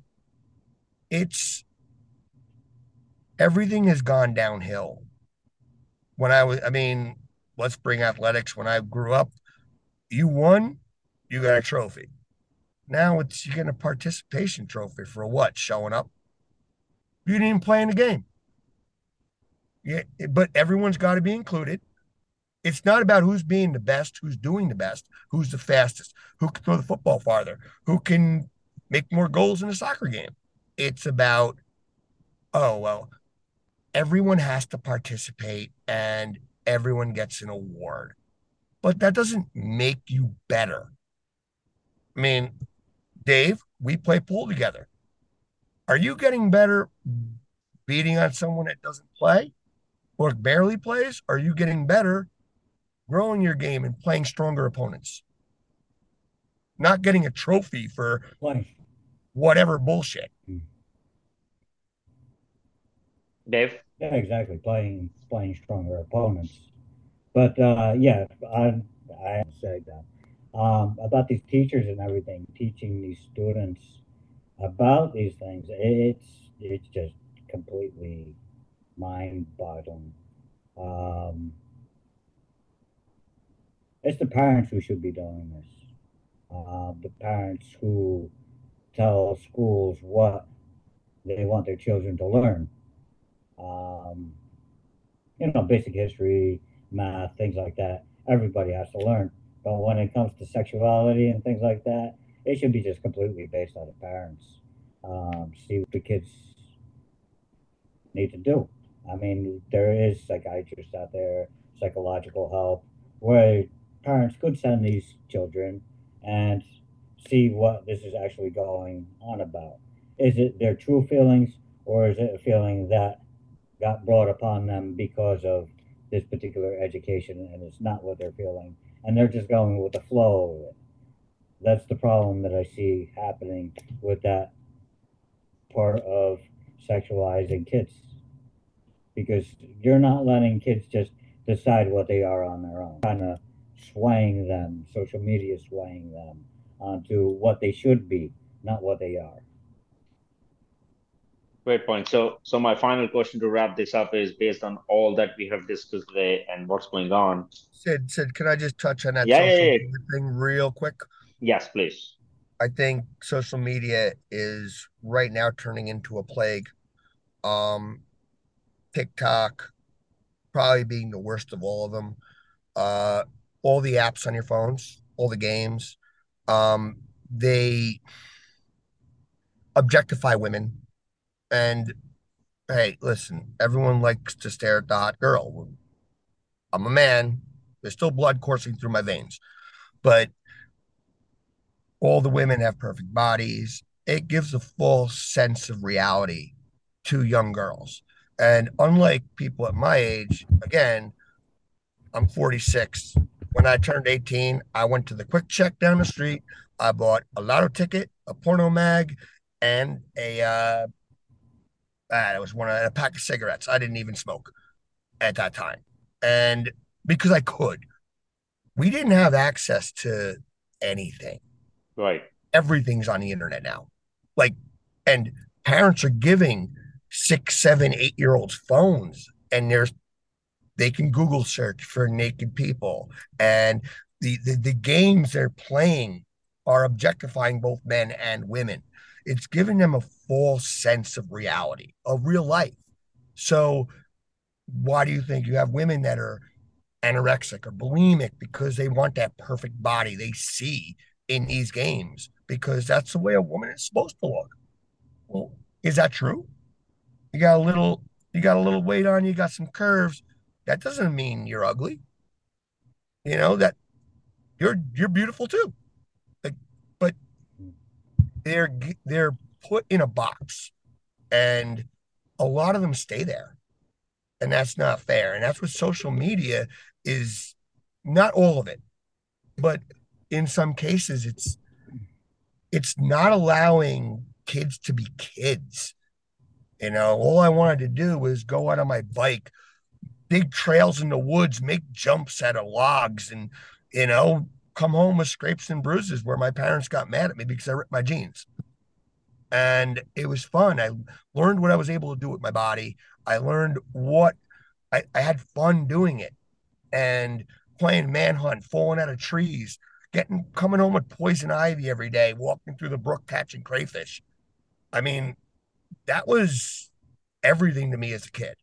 it's everything has gone downhill. When I was, I mean, let's bring athletics. When I grew up, you won, you got a trophy. Now it's you get a participation trophy for what? Showing up. You didn't even play in the game. Yeah, but everyone's got to be included. It's not about who's being the best, who's doing the best, who's the fastest, who can throw the football farther, who can make more goals in a soccer game. It's about, oh, well, everyone has to participate and everyone gets an award. But that doesn't make you better. I mean, Dave, we play pool together. Are you getting better beating on someone that doesn't play or barely plays? Are you getting better growing your game and playing stronger opponents? Not getting a trophy for Plenty. whatever bullshit. Hmm. Dave? Yeah, exactly. Playing playing stronger opponents. But uh, yeah, I I say that um, about these teachers and everything, teaching these students about these things. It's it's just completely mind-boggling. Um, it's the parents who should be doing this. Uh, the parents who tell schools what they want their children to learn um, you know, basic history, math, things like that. Everybody has to learn. But when it comes to sexuality and things like that, it should be just completely based on the parents. Um, see what the kids need to do. I mean, there is psychiatrists out there, psychological help, where parents could send these children and see what this is actually going on about. Is it their true feelings, or is it a feeling that got brought upon them because of this particular education and it's not what they're feeling and they're just going with the flow of it. That's the problem that I see happening with that part of sexualizing kids because you're not letting kids just decide what they are on their own. Kind of swaying them, social media swaying them onto what they should be, not what they are. Great point. So, so my final question to wrap this up is based on all that we have discussed today and what's going on. Sid, Sid, can I just touch on that Yeah, yeah, yeah. thing real quick? Yes, please. I think social media is right now turning into a plague. Um, TikTok probably being the worst of all of them. Uh, all the apps on your phones, all the games, um, they objectify women. And hey, listen, everyone likes to stare at the hot girl. I'm a man. There's still blood coursing through my veins, but all the women have perfect bodies. It gives a full sense of reality to young girls. And unlike people at my age, again, I'm 46. When I turned 18, I went to the QuickChek down the street. I bought a lotto ticket, a porno mag, and a uh ah, it was one of a pack of cigarettes. I didn't even smoke at that time. And because I could. We didn't have access to anything Right. everything's on the internet now. Like, and parents are giving six, seven, eight year olds phones, and there's they can Google search for naked people, and the, the the games they're playing are objectifying both men and women. It's giving them a false sense of reality, of real life. So, why do you think you have women that are anorexic or bulimic because they want that perfect body they see in these games because that's the way a woman is supposed to look. Well, is that true? You got a little you got a little weight on you, got some curves. That doesn't mean you're ugly. You know that you're you're beautiful too. They're they're put in a box and a lot of them stay there. And that's not fair. And that's what social media is not all of it, but in some cases it's it's not allowing kids to be kids you know all i wanted to do was go out on my bike big trails in the woods make jumps out of logs and you know come home with scrapes and bruises where my parents got mad at me because i ripped my jeans and it was fun i learned what i was able to do with my body i learned what i, I had fun doing it and playing manhunt falling out of trees getting coming home with poison ivy every day, walking through the brook catching crayfish. I mean, that was everything to me as a kid.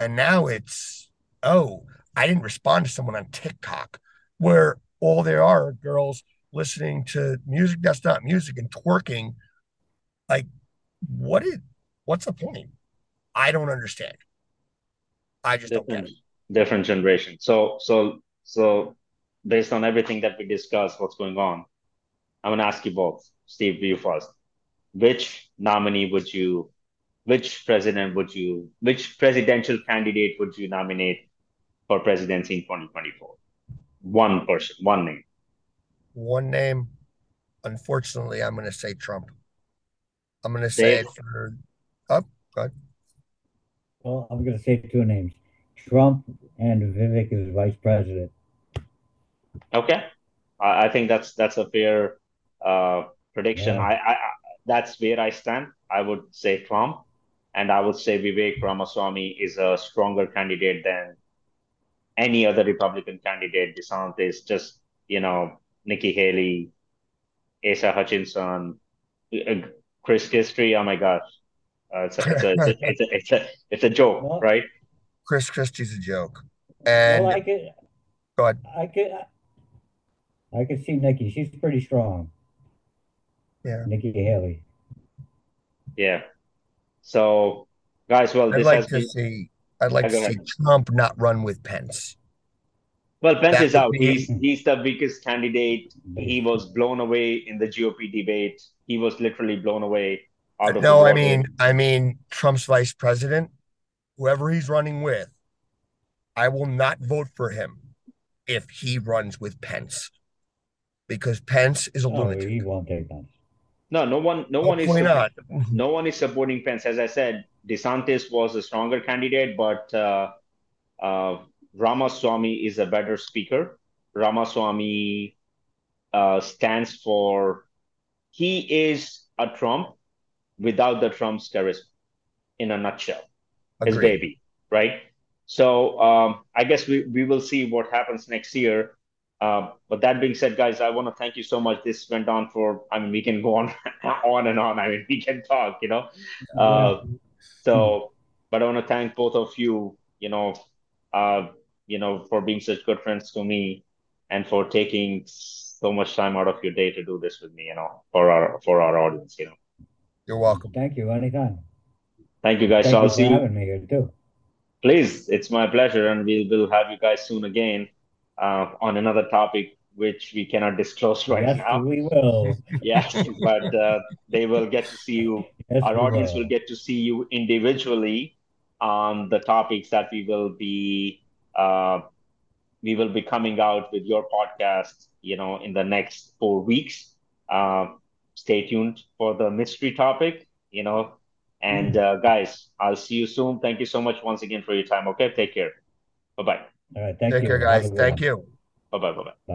And now it's, oh, I didn't respond to someone on TikTok where all there are girls listening to music that's not music and twerking. Like, what is what's the point? I don't understand. I just Different, don't get it. different generation. So, so, so based on everything that we discussed, what's going on, I'm gonna ask you both. Steve, you first. Which nominee would you, which president would you, which presidential candidate would you nominate for presidency in 2024? One person, one name. One name. Unfortunately, I'm going to say Trump. I'm going to say Dave? it for. Oh, God. Well, I'm going to say two names Trump and Vivek as vice president. Okay, I, I think that's that's a fair uh, prediction. Yeah. I, I, I that's where I stand. I would say Trump, and I would say Vivek Ramaswamy is a stronger candidate than any other Republican candidate. DeSantis, just you know, Nikki Haley, Asa Hutchinson, uh, Chris Christie. Oh my gosh, uh, it's, a, it's, a, it's, a, it's a it's a it's a joke, Well- right? Chris Christie's a joke. And well, I could, go ahead. I could, I could see Nikki. She's pretty strong. Yeah. Nikki Haley. Yeah. So, guys, well, I'd this like has to been. see. I'd like Yeah, to see ahead. Trump not run with Pence. Well, Pence That is out. be- He's he's the weakest candidate. He mm-hmm. was blown away in the GOP debate. He was literally blown away out of the No, I mean, I mean Trump's vice president, whoever he's running with, I will not vote for him if he runs with Pence, because Pence is a Oh, lunatic. he won't take that. No, no one, no one is Hopefully not. no one is supporting Pence. As I said, DeSantis was a stronger candidate, but uh, uh, Ramaswamy is a better speaker. Ramaswamy uh, stands for he is a Trump without the Trump's charisma, in a nutshell. His baby, right? So um, I guess we, we will see what happens next year. Uh, but that being said, guys, I want to thank you so much. This went on for, I mean, we can go on, on and on. I mean, we can talk, you know. Uh, so, but I want to thank both of you, you know, uh, you know, for being such good friends to me, and for taking so much time out of your day to do this with me, you know, for our for our audience, you know. You're welcome. Thank you. Anytime. Thank you, guys. Thank so I'll you for see you. having me here too. Please, it's my pleasure, and we will have you guys soon again uh, on another topic which we cannot disclose right yes, now. we will. Yes, but uh, they will get to see you. Yes, Our audience will. will get to see you individually on the topics that we will be uh, we will be coming out with your podcast. You know, in the next four weeks. Uh, stay tuned for the mystery topic. You know, and uh, guys, I'll see you soon. Thank you so much once again for your time. Okay, take care. Bye bye. All right. Thank Take you. care, guys. Thank one. you. Bye bye. Bye bye. Bye.